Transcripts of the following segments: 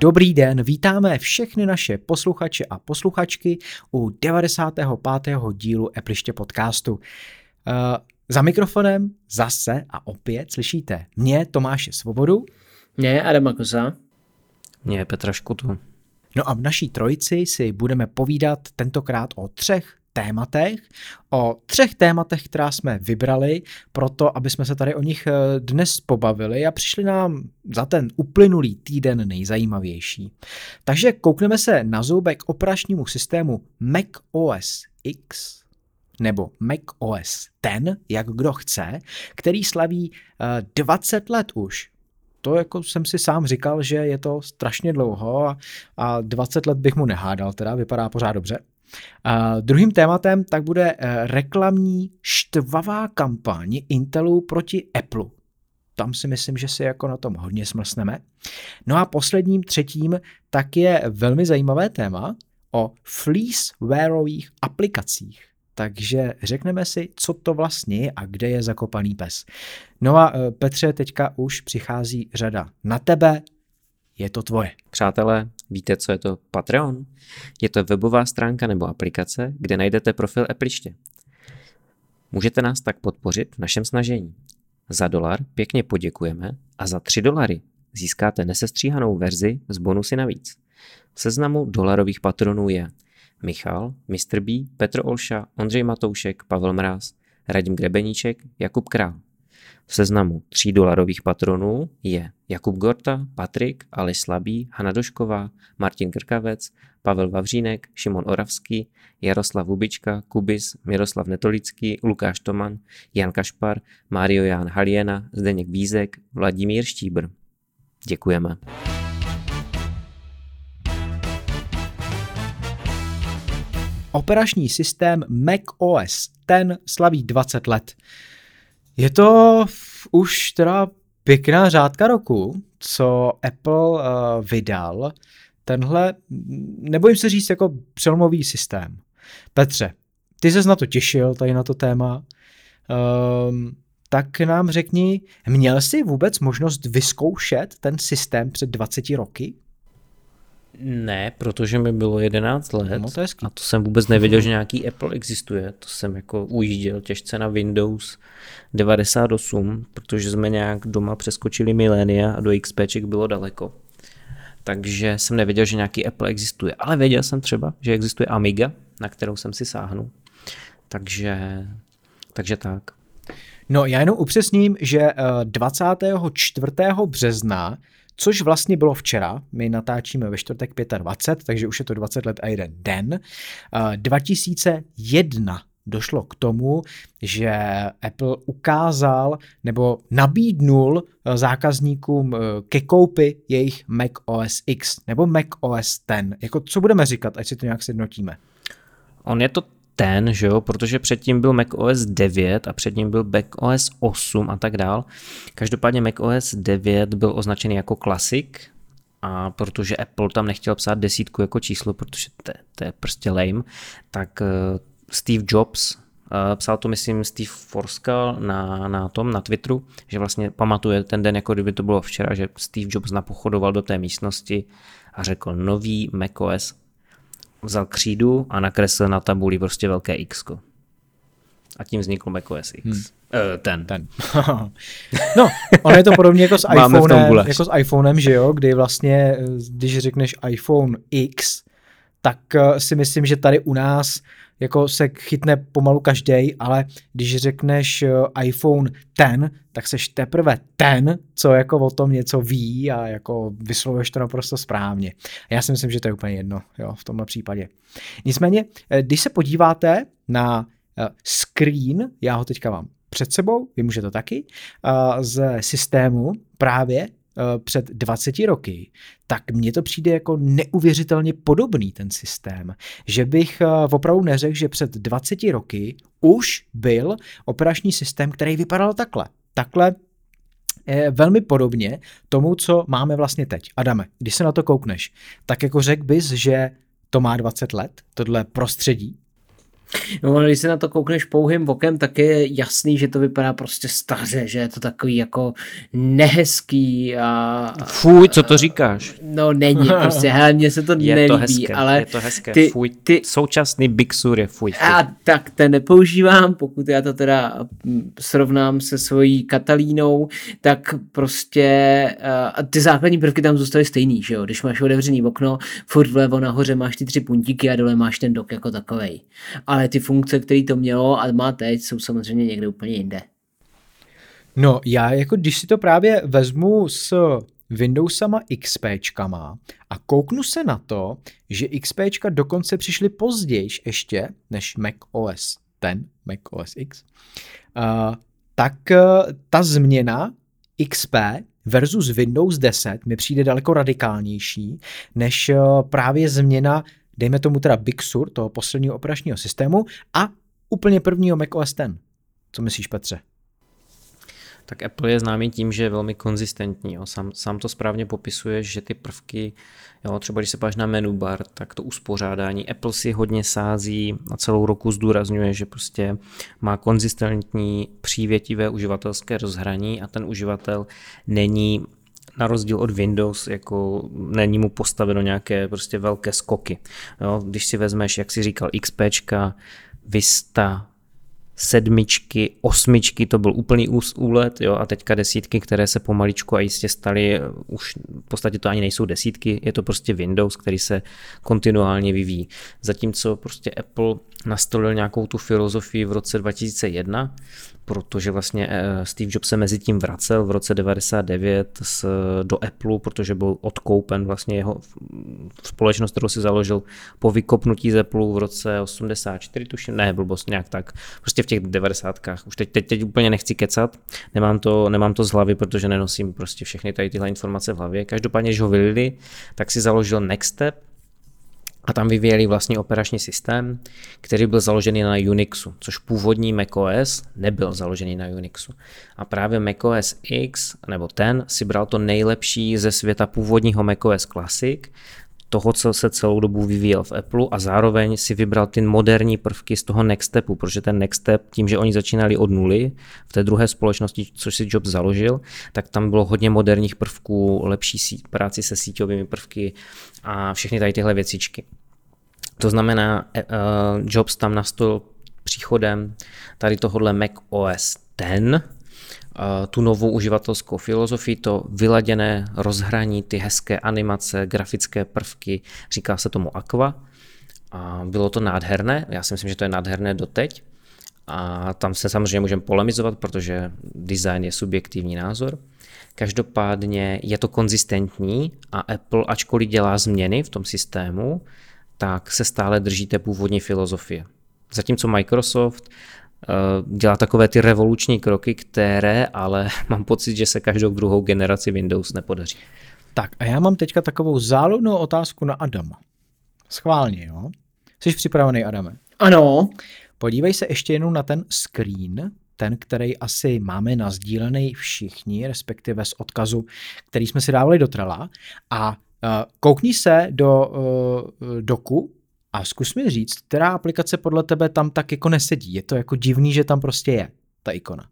Dobrý den, vítáme všechny naše posluchače a posluchačky u 95. dílu Epliště podcastu. Uh, za mikrofonem zase a opět slyšíte mě, Tomáše Svobodu. Mě, Adama Koza. Mě, Petra Škutu. No a v naší trojici si budeme povídat tentokrát o třech tématech, o třech tématech, která jsme vybrali, proto aby jsme se tady o nich eh, dnes pobavili a přišli nám za ten uplynulý týden nejzajímavější. Takže koukneme se na zoubek operačnímu systému Mac OS X, nebo Mac OS ten, jak kdo chce, který slaví 20 eh, let už. To jako jsem si sám říkal, že je to strašně dlouho a, a 20 let bych mu nehádal, teda vypadá pořád dobře. A druhým tématem tak bude eh, reklamní štvavá kampaň Intelu proti Apple. Tam si myslím, že si jako na tom hodně smlsneme. No a posledním, třetím, tak je velmi zajímavé téma o fleecewareových aplikacích. Takže řekneme si, co to vlastně je a kde je zakopaný pes. No a eh, Petře, teďka už přichází řada na tebe, je to tvoje. Přátelé, víte, co je to Patreon? Je to webová stránka nebo aplikace, kde najdete profil Appliště. Můžete nás tak podpořit v našem snažení. Za dolar pěkně poděkujeme a za 3 dolary získáte nesestříhanou verzi s bonusy navíc. V seznamu dolarových patronů je Michal, Mr. B, Petr Olša, Ondřej Matoušek, Pavel Mráz, Radim Grebeníček, Jakub Král. V seznamu 3 dolarových patronů je Jakub Gorta, Patrik, Ali Slabý, Hana Došková, Martin Krkavec, Pavel Vavřínek, Šimon Oravský, Jaroslav Hubička, Kubis, Miroslav Netolický, Lukáš Toman, Jan Kašpar, Mario Jan Haliena, Zdeněk Vízek, Vladimír Štíbr. Děkujeme. Operační systém Mac OS, ten slaví 20 let. Je to už teda pěkná řádka roku, co Apple uh, vydal tenhle, nebojím se říct, jako přelomový systém. Petře, ty ses na to těšil, tady na to téma, um, tak nám řekni, měl jsi vůbec možnost vyzkoušet ten systém před 20 roky? Ne, protože mi bylo 11 let no, to a to jsem vůbec nevěděl, že nějaký Apple existuje. To jsem jako ujížděl těžce na Windows 98, protože jsme nějak doma přeskočili milénia a do XPček bylo daleko. Takže jsem nevěděl, že nějaký Apple existuje. Ale věděl jsem třeba, že existuje Amiga, na kterou jsem si sáhnul. Takže, takže tak. No já jenom upřesním, že 24. Eh, března což vlastně bylo včera. My natáčíme ve čtvrtek 25, takže už je to 20 let a jeden den. 2001 došlo k tomu, že Apple ukázal nebo nabídnul eh, zákazníkům eh, ke koupi jejich Mac OS X nebo Mac OS X. Jako co budeme říkat, ať si to nějak sednotíme? On je to ten, že jo, protože předtím byl macOS 9 a před ním byl macOS 8 a tak dál. Každopádně macOS 9 byl označený jako klasik, a protože Apple tam nechtěl psát desítku jako číslo, protože to, to je prostě lame, tak uh, Steve Jobs uh, psal to, myslím, Steve Forskal na, na tom, na Twitteru, že vlastně pamatuje ten den, jako kdyby to bylo včera, že Steve Jobs napochodoval do té místnosti a řekl nový macOS vzal křídu a nakreslil na tabuli prostě velké X. A tím vznikl macOS X. Hmm. Uh, ten. ten. no, ono je to podobně jako s iPhonem, jako s iPhonem, že jo, kdy vlastně, eh, když řekneš iPhone X, tak eh, si myslím, že tady u nás jako se chytne pomalu každý, ale když řekneš eh, iPhone ten, tak seš teprve ten, co jako o tom něco ví a jako vyslovuješ to naprosto správně. Já si myslím, že to je úplně jedno jo, v tomhle případě. Nicméně, eh, když se podíváte na screen, já ho teďka mám před sebou, vy můžete taky, z systému právě Eh, před 20 roky, tak mně to přijde jako neuvěřitelně podobný ten systém. Že bych eh, opravdu neřekl, že před 20 roky už byl operační systém, který vypadal takhle. Takhle je velmi podobně tomu, co máme vlastně teď. Adame, když se na to koukneš, tak jako řekl bys, že to má 20 let, tohle prostředí? No, když se na to koukneš pouhým okem, tak je jasný, že to vypadá prostě staře, že je to takový jako nehezký a... Fuj, co to říkáš? No není, prostě, hele, mně se to je nelíbí, to hezké, ale je to hezké, ty, fuj, ty, současný Big Sur je fuj, fuj. a tak ten nepoužívám, pokud já to teda mm, srovnám se svojí Katalínou, tak prostě uh, ty základní prvky tam zůstaly stejný, že jo, když máš otevřený okno, furt vlevo nahoře máš ty tři puntíky a dole máš ten dok jako takovej. Ale ty funkce, které to mělo a má teď, jsou samozřejmě někde úplně jinde. No, já jako když si to právě vezmu s Windowsama XPčkama a kouknu se na to, že XPčka dokonce přišly později ještě než Mac OS 10, Mac OS X, uh, tak uh, ta změna XP versus Windows 10 mi přijde daleko radikálnější, než uh, právě změna, dejme tomu teda Big Sur, toho posledního operačního systému a úplně prvního Mac OS X. Co myslíš, Petře? Tak Apple je známý tím, že je velmi konzistentní. Jo. Sám, sám to správně popisuje, že ty prvky, jo, třeba když se páš na menu bar, tak to uspořádání. Apple si hodně sází a celou roku zdůrazňuje, že prostě má konzistentní přívětivé uživatelské rozhraní a ten uživatel není na rozdíl od Windows, jako není mu postaveno nějaké prostě velké skoky. Jo, když si vezmeš, jak si říkal, XP, Vista, sedmičky, osmičky, to byl úplný úlet, jo, a teďka desítky, které se pomaličku a jistě staly, už v podstatě to ani nejsou desítky, je to prostě Windows, který se kontinuálně vyvíjí. Zatímco prostě Apple nastolil nějakou tu filozofii v roce 2001, protože vlastně eh, Steve Jobs se mezi tím vracel v roce 99 s, do Apple, protože byl odkoupen vlastně jeho společnost, kterou si založil po vykopnutí z Apple v roce 84, tuším, ne, blbost, nějak tak, prostě v těch 90. Už teď, teď, teď úplně nechci kecat, nemám to, nemám to z hlavy, protože nenosím prostě všechny tady tyhle informace v hlavě. Každopádně, když ho vylili, tak si založil Next Step, a tam vyvíjeli vlastně operační systém, který byl založený na Unixu, což původní macOS nebyl založený na Unixu. A právě macOS X, nebo ten, si bral to nejlepší ze světa původního macOS Classic toho, co se celou dobu vyvíjel v Apple a zároveň si vybral ty moderní prvky z toho Next Stepu, protože ten Next Step, tím, že oni začínali od nuly v té druhé společnosti, což si Jobs založil, tak tam bylo hodně moderních prvků, lepší síť, práci se síťovými prvky a všechny tady tyhle věcičky. To znamená, uh, Jobs tam nastolil příchodem tady tohohle Mac OS 10, tu novou uživatelskou filozofii, to vyladěné rozhraní, ty hezké animace, grafické prvky, říká se tomu Aqua. A bylo to nádherné, já si myslím, že to je nádherné doteď. A tam se samozřejmě můžeme polemizovat, protože design je subjektivní názor. Každopádně je to konzistentní a Apple, ačkoliv dělá změny v tom systému, tak se stále drží té původní filozofie. Zatímco Microsoft dělá takové ty revoluční kroky, které ale mám pocit, že se každou druhou generaci Windows nepodaří. Tak a já mám teďka takovou záludnou otázku na Adama. Schválně, jo? Jsi připravený, Adame? Ano. Podívej se ještě jenom na ten screen, ten, který asi máme nazdílený všichni, respektive z odkazu, který jsme si dávali do Trela. A uh, koukni se do uh, doku, a zkus mi říct, která aplikace podle tebe tam tak jako nesedí. Je to jako divný, že tam prostě je ta ikona.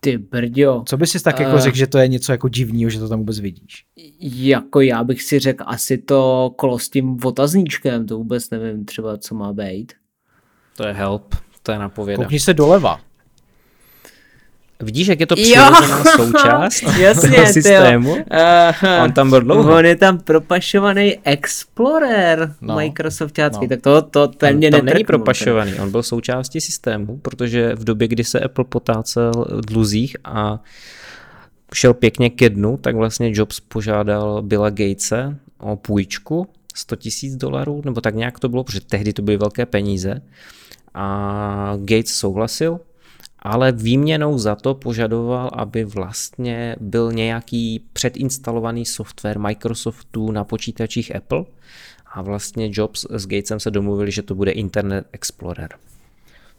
Ty brďo. Co bys si tak jako uh, řekl, že to je něco jako divného, že to tam vůbec vidíš? Jako já bych si řekl asi to kolo s tím otazníčkem, to vůbec nevím třeba, co má být. To je help, to je napověda. Koukni se doleva. Vidíš, jak je to přirozená součást Jasně, toho systému? Uh, on tam byl dlouho. On je tam propašovaný Explorer no, Microsoftácký, no. tak to, to ten on mě tam není propašovaný, on byl součástí systému, protože v době, kdy se Apple potácel v dluzích a šel pěkně ke dnu, tak vlastně Jobs požádal Billa Gatese o půjčku 100 tisíc dolarů, nebo tak nějak to bylo, protože tehdy to byly velké peníze. A Gates souhlasil, ale výměnou za to požadoval, aby vlastně byl nějaký předinstalovaný software Microsoftu na počítačích Apple a vlastně Jobs s Gatesem se domluvili, že to bude Internet Explorer.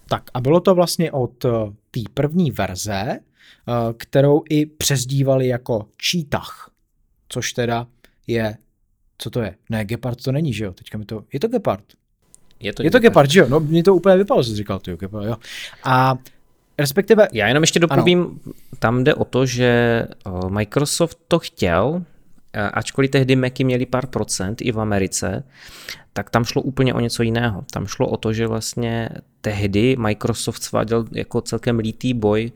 Tak a bylo to vlastně od eh, té první verze, eh, kterou i přezdívali jako Čítach, což teda je, co to je? Ne, Gepard to není, že jo? Teďka mi to, je to Gepard. Je to, Je to Gepard, že jo? No, mě to úplně vypadalo, co jsi říkal, ty Gepard, jo. A respektive, Já jenom ještě dopovím, ano. tam jde o to, že o, Microsoft to chtěl, a- ačkoliv tehdy Macy měli pár procent i v Americe, tak tam šlo úplně o něco jiného. Tam šlo o to, že vlastně tehdy Microsoft sváděl jako celkem lítý boj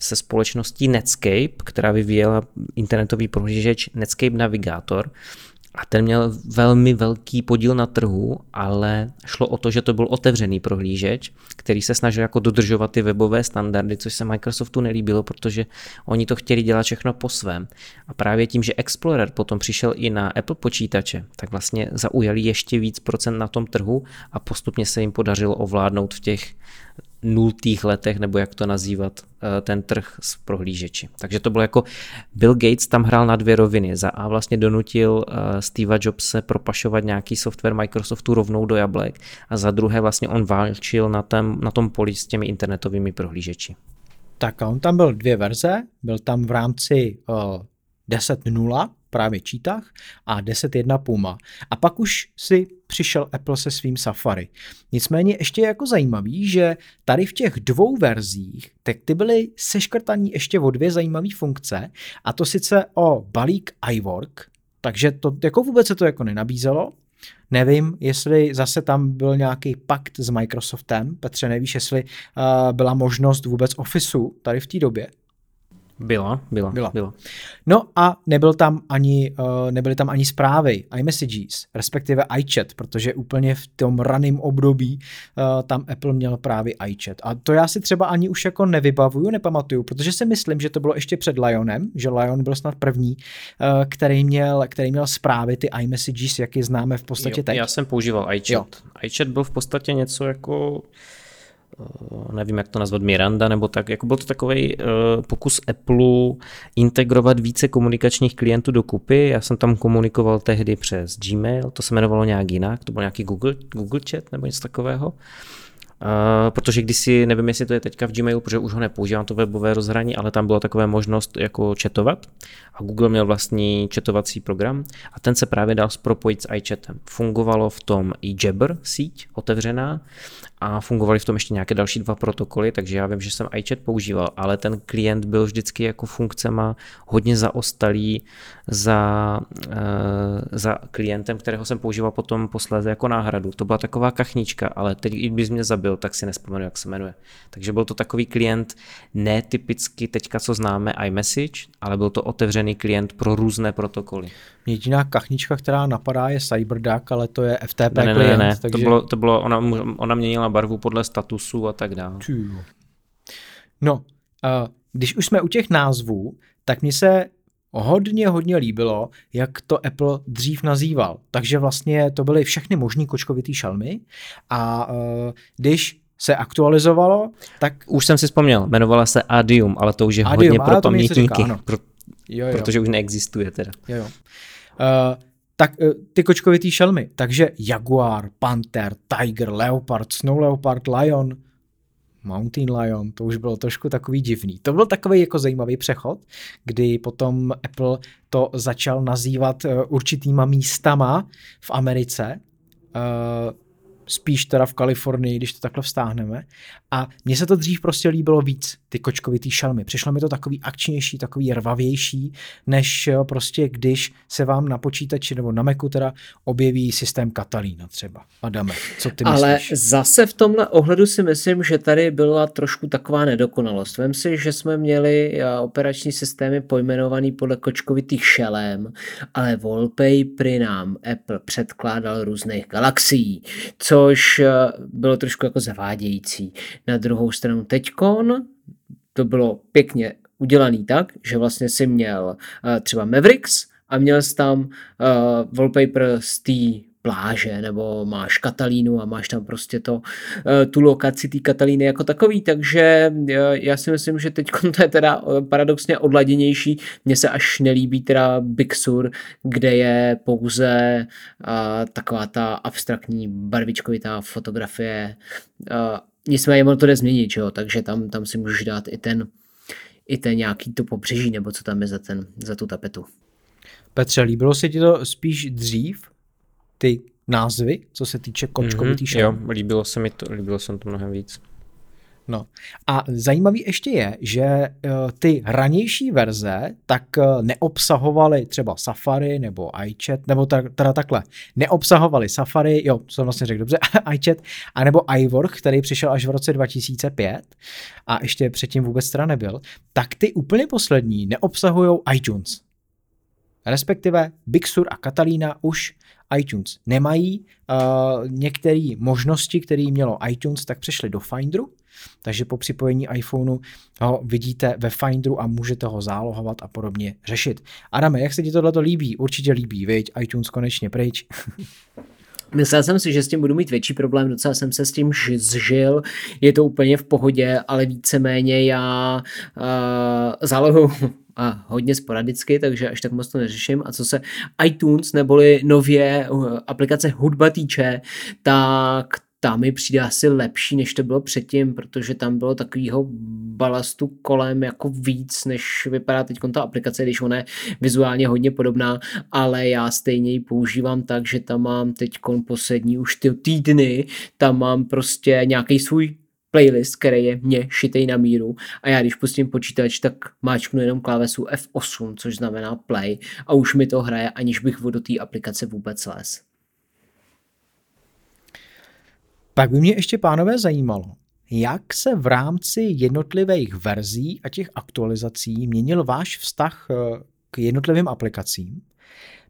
se společností Netscape, která vyvíjela internetový prohlížeč Netscape Navigator, a ten měl velmi velký podíl na trhu, ale šlo o to, že to byl otevřený prohlížeč, který se snažil jako dodržovat ty webové standardy, což se Microsoftu nelíbilo, protože oni to chtěli dělat všechno po svém. A právě tím, že Explorer potom přišel i na Apple počítače, tak vlastně zaujali ještě víc procent na tom trhu a postupně se jim podařilo ovládnout v těch nultých letech, nebo jak to nazývat, eh, ten trh s prohlížeči. Takže to bylo jako Bill Gates tam hrál na dvě roviny. Za A vlastně donutil eh, Steva Jobse propašovat nějaký software Microsoftu rovnou do jablek a za druhé vlastně on válčil na, tém, na tom poli s těmi internetovými prohlížeči. tak a on tam byl dvě verze, byl tam v rámci uh, 10.0, právě čítách, a 10.1 Puma. A pak už si přišel Apple se svým Safari. Nicméně ještě je jako zajímavý, že tady v těch dvou verzích, tak ty byly seškrtaní ještě o dvě zajímavé funkce, a to sice o balík iWork, takže to jako vůbec se to jako nenabízelo, Nevím, jestli zase tam byl nějaký pakt s Microsoftem. Petře, nevíš, jestli uh, byla možnost vůbec Officeu tady v té době. Byla, byla, Byla. byla. No a nebyl tam ani, uh, nebyly tam ani zprávy, iMessages, respektive iChat, protože úplně v tom raném období uh, tam Apple měl právě iChat. A to já si třeba ani už jako nevybavuju, nepamatuju, protože si myslím, že to bylo ještě před Lionem, že Lion byl snad první, uh, který, měl, který měl zprávy, ty iMessages, jak je známe v podstatě Jo, teď. Já jsem používal iChat. Jo. iChat byl v podstatě něco jako eh, nevím, jak to nazvat, Miranda, nebo tak, jako byl to takový uh, pokus Apple integrovat více komunikačních klientů do kupy. Já jsem tam komunikoval tehdy přes Gmail, to se jmenovalo nějak jinak, to byl nějaký Google, Google Chat nebo něco takového. Uh, protože kdysi, nevím, jestli to je teďka v Gmailu, protože už ho nepoužívám, to webové rozhraní, ale tam byla taková možnost jako chatovat a Google měl vlastní chatovací program a ten se právě dal propojit s iChatem. Fungovalo v tom i Jabber síť otevřená a fungovaly v tom ještě nějaké další dva protokoly, takže já vím, že jsem iChat používal, ale ten klient byl vždycky jako funkcema hodně zaostalý za, uh, za klientem, kterého jsem používal potom posléze jako náhradu. To byla taková kachnička, ale teď, i bys mě zabil, tak si nespomenu, jak se jmenuje. Takže byl to takový klient netypicky teďka, co známe iMessage, ale byl to otevřený klient pro různé protokoly. Jediná kachnička, která napadá, je CyberDuck, ale to je FTP Ne, ne, klient. ne, ne. takže... To bylo, to bylo ona, ona měnila barvu podle statusu a tak dále. No, uh, když už jsme u těch názvů, tak mně se hodně, hodně líbilo, jak to Apple dřív nazýval. Takže vlastně to byly všechny možný kočkovitý šalmy a uh, když se aktualizovalo, tak Už jsem si vzpomněl, jmenovala se Adium, ale to už je Adium, hodně pro něco říká, pamětníky, ano. pro, jo, jo, protože už neexistuje teda. jo, jo. Uh, tak uh, ty kočkovitý šelmy, takže Jaguar, Panther, Tiger, Leopard, Snow Leopard, Lion, Mountain Lion, to už bylo trošku takový divný. To byl takový jako zajímavý přechod, kdy potom Apple to začal nazývat uh, určitýma místama v Americe, uh, spíš teda v Kalifornii, když to takhle vztáhneme. A mně se to dřív prostě líbilo víc, ty kočkovitý šelmy. Přišlo mi to takový akčnější, takový rvavější, než prostě když se vám na počítači nebo na Macu teda objeví systém Catalina třeba. Adame, co ty Ale myslíš? zase v tomhle ohledu si myslím, že tady byla trošku taková nedokonalost. Vem si, že jsme měli eh, operační systémy pojmenovaný podle kočkovitých šelem, ale wallpapery nám Apple předkládal různých galaxií, což eh, bylo trošku jako zavádějící. Na druhou stranu teďkon to bylo pěkně udělaný tak, že vlastně si měl uh, třeba Mavericks a měl jsi tam uh, wallpaper z té pláže, nebo máš Katalínu a máš tam prostě to, uh, tu lokaci té Katalíny jako takový, takže já si myslím, že teď to je teda paradoxně odladěnější. Mně se až nelíbí teda Big Sur, kde je pouze taková ta abstraktní barvičkovitá fotografie. Nicméně ono to jde změnit, jo? takže tam, tam si můžeš dát i ten, i ten nějaký to pobřeží, nebo co tam je za, ten, za tu tapetu. Petře, líbilo se ti to spíš dřív, ty názvy, co se týče kočkovitý mm-hmm, Jo, líbilo se mi to, líbilo se mi to mnohem víc. No. A zajímavý ještě je, že uh, ty ranější verze tak uh, neobsahovaly třeba Safari nebo iChat, nebo teda takhle, neobsahovaly Safari, jo, jsem vlastně řekl dobře, iChat, anebo iWork, který přišel až v roce 2005 a ještě předtím vůbec teda nebyl, tak ty úplně poslední neobsahují iTunes. Respektive Big Sur a Catalina už iTunes nemají. Uh, některé možnosti, které mělo iTunes, tak přešly do Finderu, takže po připojení iPhoneu ho vidíte ve Finderu a můžete ho zálohovat a podobně řešit. Adame, jak se ti tohle líbí? Určitě líbí, viď? iTunes konečně pryč. Myslel jsem si, že s tím budu mít větší problém, docela jsem se s tím zžil, je to úplně v pohodě, ale víceméně já uh, zálohu a hodně sporadicky, takže až tak moc to neřeším. A co se iTunes neboli nově uh, aplikace hudba týče, tak tam mi přijde asi lepší, než to bylo předtím, protože tam bylo takového balastu kolem jako víc, než vypadá teď ta aplikace, když ona je vizuálně hodně podobná, ale já stejně ji používám tak, že tam mám teď poslední už ty týdny, tam mám prostě nějaký svůj playlist, který je mě šitej na míru a já když pustím počítač, tak máčknu jenom klávesu F8, což znamená play a už mi to hraje, aniž bych do té aplikace vůbec les. Pak by mě ještě, pánové, zajímalo, jak se v rámci jednotlivých verzí a těch aktualizací měnil váš vztah eh, k jednotlivým aplikacím?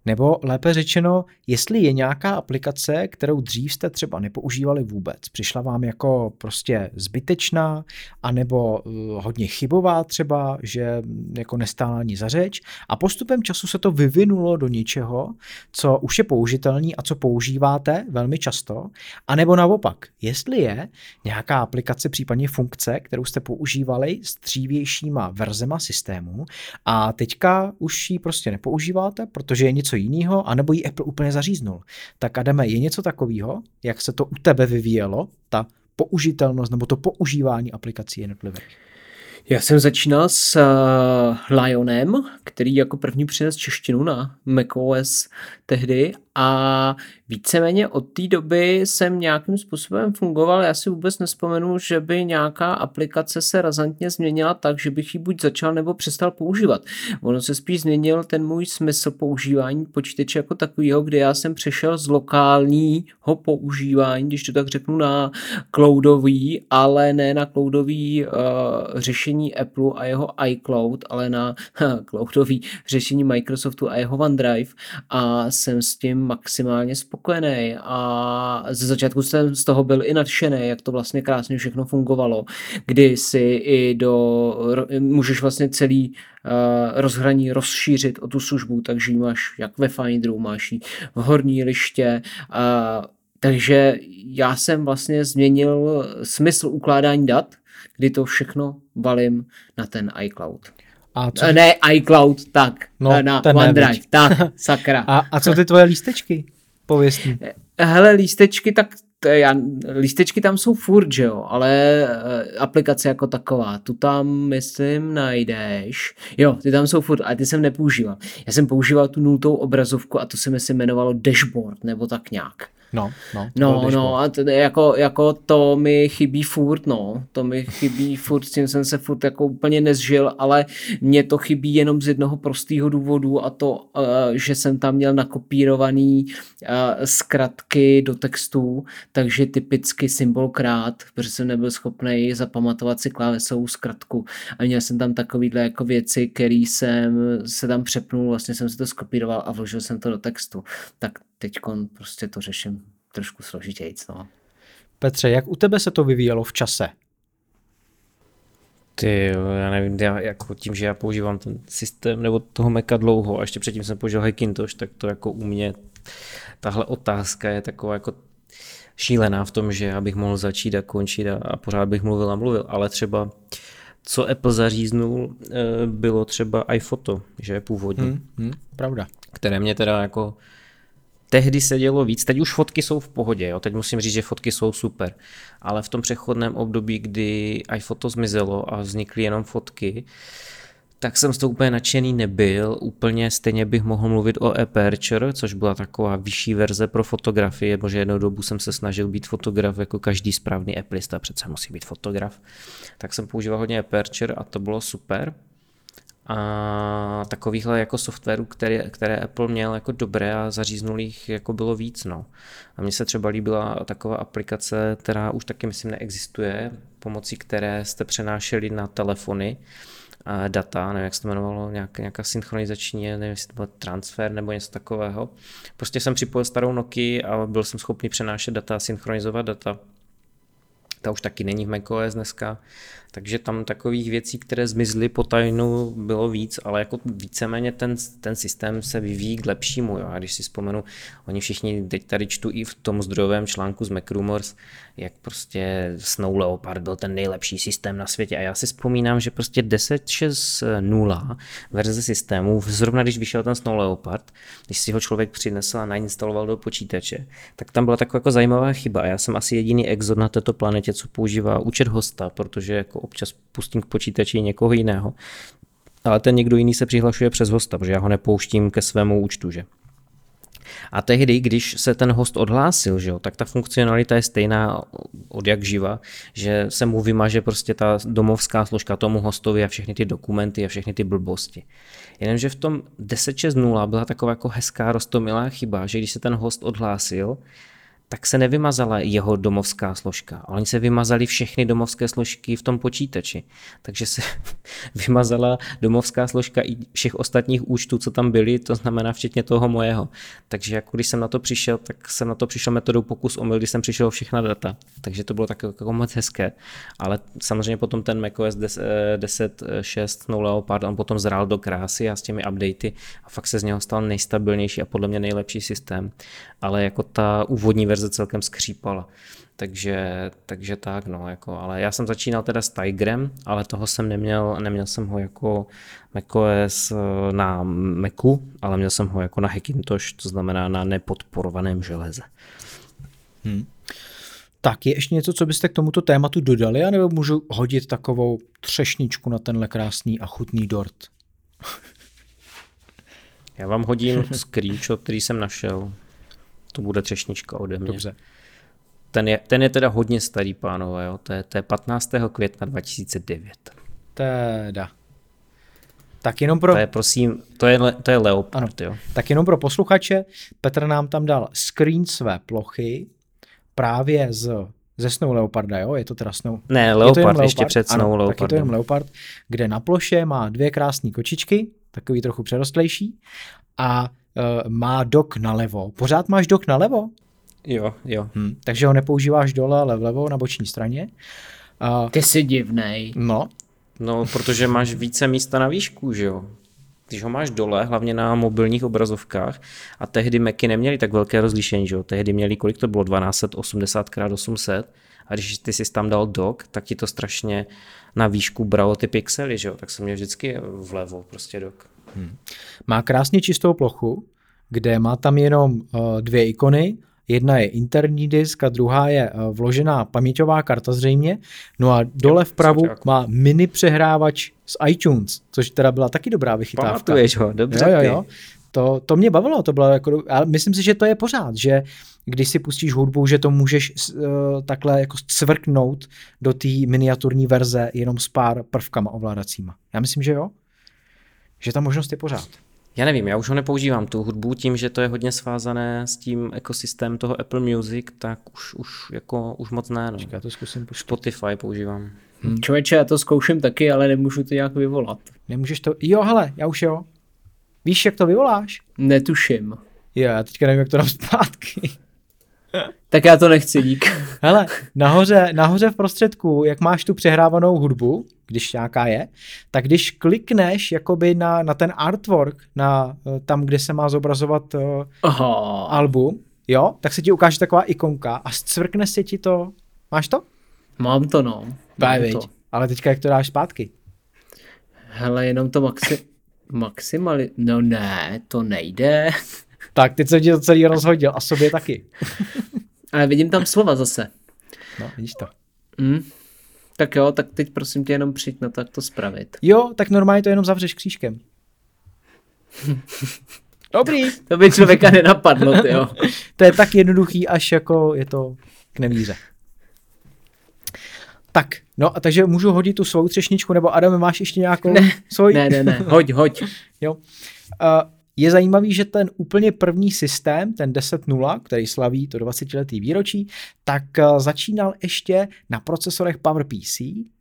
Nebo lépe řečeno, jestli je nějaká aplikace, kterou dřív jste třeba nepoužívali vůbec, přišla vám jako prostě zbytečná, anebo uh, hodně chybová třeba, že jako nestála ani za řeč. A postupem času se to vyvinulo do něčeho, co už je použitelný a co používáte velmi často, anebo naopak, jestli je nějaká aplikace, případně funkce, kterou jste používali s dřívějšíma verzema systému a teďka už ji prostě nepoužíváte, protože je něco něco jiného, anebo ji Apple úplně zaříznul. Tak Adame, je něco takového, jak se to u tebe vyvíjelo, ta použitelnost nebo to používání aplikací jednotlivých? Já jsem začínal s uh, Lionem, který jako první přines češtinu na macOS tehdy a víceméně od té doby jsem nějakým způsobem fungoval. Já si vůbec nespomenu, že by nějaká aplikace se razantně změnila tak, že bych ji buď začal nebo přestal používat. Ono se spíš změnil ten můj smysl používání počítače jako takového, kde já jsem přešel z lokálního používání, když to tak řeknu, na cloudový, ale ne na cloudový uh, řešení Apple a jeho iCloud, ale na cloudový řešení Microsoftu a jeho OneDrive a jsem s tím maximálně spokojený. A ze začátku jsem z toho byl i nadšený, jak to vlastně krásně všechno fungovalo, kdy si i do, můžeš vlastně celý uh, rozhraní rozšířit o tu službu, takže ji máš jak ve Finderu, máš ji v horní liště, uh, takže já jsem vlastně změnil smysl ukládání dat, kdy to všechno valím na ten iCloud. A co... Ne iCloud, tak, no, na OneDrive, tak, sakra. A, a co ty tvoje lístečky? Pověz mi. Hele, lístečky, tak já, lístečky tam jsou furt, že jo, ale aplikace jako taková, tu tam, myslím, najdeš. Jo, ty tam jsou furt, ale ty jsem nepoužíval. Já jsem používal tu nultou obrazovku a to se mi se jmenovalo dashboard, nebo tak nějak. No, no. No, no a to, jako, jako to mi chybí furt, no. To mi chybí furt, s tím jsem se furt jako úplně nezžil, ale mně to chybí jenom z jednoho prostého důvodu a to, uh, že jsem tam měl nakopírovaný uh, zkratky do textu, takže typicky symbol krát, protože jsem nebyl schopný zapamatovat si klávesovou zkratku a měl jsem tam takovýhle jako věci, který jsem se tam přepnul, vlastně jsem si to skopíroval a vložil jsem to do textu. Tak teď prostě to řeším trošku složitěji. No. Petře, jak u tebe se to vyvíjelo v čase? Ty, já nevím, já, jako tím, že já používám ten systém nebo toho Maca dlouho a ještě předtím jsem použil Hackintosh, tak to jako u mě tahle otázka je taková jako šílená v tom, že abych mohl začít a končit a, a pořád bych mluvil a mluvil, ale třeba co Apple zaříznul, eh, bylo třeba iPhoto, že je původně. Hmm, hmm, pravda. Které mě teda jako tehdy se dělo víc, teď už fotky jsou v pohodě, jo? teď musím říct, že fotky jsou super, ale v tom přechodném období, kdy iPhoto zmizelo a vznikly jenom fotky, tak jsem z toho úplně nadšený nebyl. Úplně stejně bych mohl mluvit o Aperture, což byla taková vyšší verze pro fotografie, protože jednou dobu jsem se snažil být fotograf, jako každý správný Applista přece musí být fotograf. Tak jsem používal hodně Aperture a to bylo super a takovýchhle jako softwarů, které, které Apple měl jako dobré a zaříznulých jako bylo víc. No. A mně se třeba líbila taková aplikace, která už taky myslím neexistuje, pomocí které jste přenášeli na telefony data, nevím, jak se to jmenovalo, nějak, nějaká synchronizační, nevím, jestli to byl transfer nebo něco takového. Prostě jsem připojil starou Nokia a byl jsem schopný přenášet data, synchronizovat data. Ta už taky není v macOS dneska, takže tam takových věcí, které zmizly po tajnu, bylo víc, ale jako víceméně ten, ten systém se vyvíjí k lepšímu. Jo. A když si vzpomenu, oni všichni, teď tady čtu i v tom zdrojovém článku z Macrumors, jak prostě Snow Leopard byl ten nejlepší systém na světě. A já si vzpomínám, že prostě 10.6.0 verze systému, zrovna když vyšel ten Snow Leopard, když si ho člověk přinesl a nainstaloval do počítače, tak tam byla taková jako zajímavá chyba. Já jsem asi jediný exot na této planetě, co používá účet hosta, protože jako občas pustím k počítači někoho jiného. Ale ten někdo jiný se přihlašuje přes hosta, protože já ho nepouštím ke svému účtu, že? A tehdy, když se ten host odhlásil, že jo, tak ta funkcionalita je stejná od jak živa, že se mu vymaže prostě ta domovská složka tomu hostovi a všechny ty dokumenty a všechny ty blbosti. Jenomže v tom 10.6.0 byla taková jako hezká rostomilá chyba, že když se ten host odhlásil, tak se nevymazala jeho domovská složka, ale oni se vymazali všechny domovské složky v tom počítači. Takže se vymazala domovská složka i všech ostatních účtů, co tam byly, to znamená včetně toho mojeho. Takže jako když jsem na to přišel, tak jsem na to přišel metodou pokus omyl, když jsem přišel všechna data. Takže to bylo tak jako moc hezké. Ale samozřejmě potom ten macOS 10.6 no Leopard, on potom zrál do krásy a s těmi updaty a fakt se z něho stal nejstabilnější a podle mě nejlepší systém. Ale jako ta úvodní verze verze celkem skřípala. Takže, takže tak, no, jako, ale já jsem začínal teda s Tigrem, ale toho jsem neměl, neměl jsem ho jako macOS eh, na Macu, ale měl jsem ho jako na Hackintosh, to znamená na nepodporovaném železe. Hmm. Tak je ještě něco, co byste k tomuto tématu dodali, anebo můžu hodit takovou třešničku na tenhle krásný a chutný dort? Já vám hodím screenshot, který jsem našel. To bude třešnička ode mě. Dobře. Ten je, ten je teda hodně starý, pánové, jo. To, je, to je 15. května 2009. Teda. Tak jenom pro... To je, prosím, to je, to je Leopard, ano. jo. Tak jenom pro posluchače, Petr nám tam dal screen své plochy právě z ze Snow Leoparda, jo? Je to teda Snow... Ne, Leopard, je Leopard? ještě před Snow ano, Leopardem. Tak je to jen Leopard, kde na ploše má dvě krásné kočičky, takový trochu přerostlejší, a má dok nalevo. Pořád máš dok nalevo? Jo, jo. Hm, takže ho nepoužíváš dole, ale vlevo na boční straně. Uh, Ty jsi divnej. No. No, protože máš více místa na výšku, že jo? Když ho máš dole, hlavně na mobilních obrazovkách, a tehdy Macy neměly tak velké rozlišení, že jo? Tehdy měli, kolik to bylo, 1280 x 800 a když ty jsi tam dal dok, tak ti to strašně na výšku bralo ty pixely, že jo? Tak jsem měl vždycky vlevo prostě dok. Hmm. Má krásně čistou plochu, kde má tam jenom uh, dvě ikony. Jedna je interní disk a druhá je uh, vložená paměťová karta zřejmě. No a dole vpravu má mini přehrávač z iTunes, což teda byla taky dobrá vychytávka. Pamatuješ ho, dobře. Jo, jo, jo. To, to mě bavilo, to bylo jako, ale myslím si, že to je pořád, že když si pustíš hudbu, že to můžeš uh, takhle jako cvrknout do té miniaturní verze jenom s pár prvkama ovládacíma. Já myslím, že jo že ta možnost je pořád. Já nevím, já už ho nepoužívám tu hudbu tím, že to je hodně svázané s tím ekosystém toho Apple Music, tak už, už, jako, už moc ne. No. já to zkusím pustit. Spotify používám. Hmm. Člověče, já to zkouším taky, ale nemůžu to nějak vyvolat. Nemůžeš to, jo hele, já už jo. Víš, jak to vyvoláš? Netuším. Jo, já teďka nevím, jak to dám zpátky. Tak já to nechci, dík. Hele, nahoře, nahoře v prostředku, jak máš tu přehrávanou hudbu, když nějaká je, tak když klikneš jakoby na, na ten artwork, na eh, tam, kde se má zobrazovat uh, Aha. album, jo, tak se ti ukáže taková ikonka a zcvrkne se ti to. Máš to? Mám to, no. Mám to. Ale teďka jak to dáš zpátky? Hele, jenom to maxi... maximali... No ne, to nejde. Tak, teď jsem ti to celý rozhodil a sobě taky. Ale vidím tam slova zase. No, vidíš to. Mm. Tak jo, tak teď prosím tě jenom přijď na to, jak to spravit. Jo, tak normálně to jenom zavřeš křížkem. Dobrý. To by člověka nenapadlo, jo. to je tak jednoduchý, až jako je to k nevíře. Tak, no a takže můžu hodit tu svou třešničku, nebo Adam, máš ještě nějakou ne, svou? Ne, ne, ne, hoď, hoď. jo. Uh, je zajímavý, že ten úplně první systém, ten 10.0, který slaví to 20-letý výročí, tak začínal ještě na procesorech PowerPC,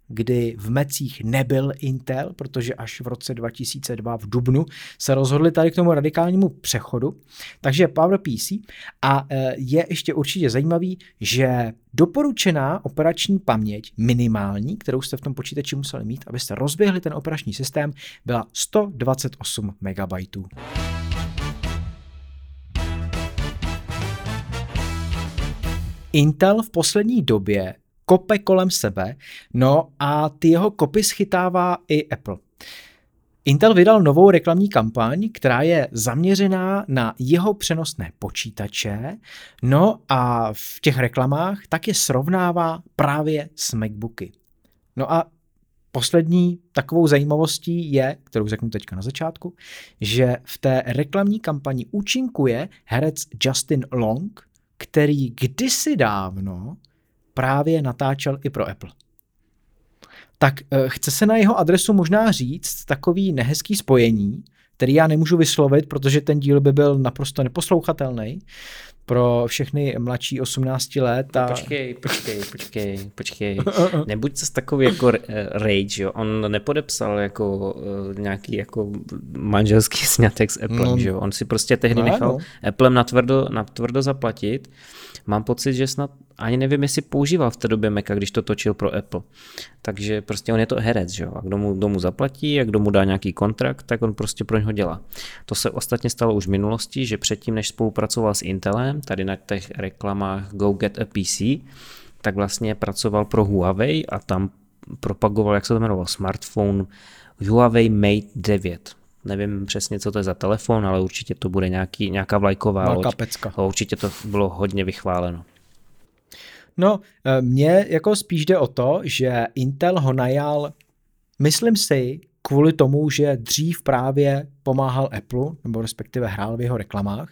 kdy v mecích nebyl Intel, protože až v roce 2002 v Dubnu se rozhodli tady k tomu radikálnímu přechodu. Takže PowerPC a e, je ještě určitě zajímavý, že doporučená operační paměť minimální, kterou jste v tom počítači museli mít, abyste rozběhli ten operační systém, byla 128 MB. Intel v poslední době kope kolem sebe, no a ty jeho kopy schytává i Apple. Intel vydal novou reklamní kampaň, která je zaměřená na jeho přenosné počítače, no a v těch reklamách tak je srovnává právě s MacBooky. No a poslední takovou zajímavostí je, kterou řeknu teďka na začátku, že v té reklamní kampani účinkuje herec Justin Long, který kdysi dávno právě natáčel i pro Apple. Tak eh, chce se na jeho adresu možná říct takový nehezký spojení, který já nemůžu vyslovit, protože ten díl by byl naprosto neposlouchatelný pro všechny mladší 18 let. A... Počkej, počkej, počkej, počkej. Nebuď se takový jako rage, jo. On nepodepsal jako nějaký jako manželský snětek s Applem, no, že jo. On si prostě tehdy no, nechal no. Applem natvrdo, natvrdo zaplatit. Mám pocit, že snad ani nevím, jestli používal v té době Maca, když to točil pro Apple. Takže prostě on je to herec, že jo. A kdo mu, kdo mu zaplatí a kdo mu dá nějaký kontrakt, tak on prostě pro něho dělá. To se ostatně stalo už v minulosti, že předtím, než spolupracoval s Intelem, tady na těch reklamách Go Get a PC, tak vlastně pracoval pro Huawei a tam propagoval, jak se to jmenovalo, smartphone Huawei Mate 9. Nevím přesně, co to je za telefon, ale určitě to bude nějaký, nějaká vlajková Velká loď. Pecka. Určitě to bylo hodně vychváleno. No, eh, mně jako spíš jde o to, že Intel ho najal, myslím si, kvůli tomu, že dřív právě pomáhal Apple, nebo respektive hrál v jeho reklamách.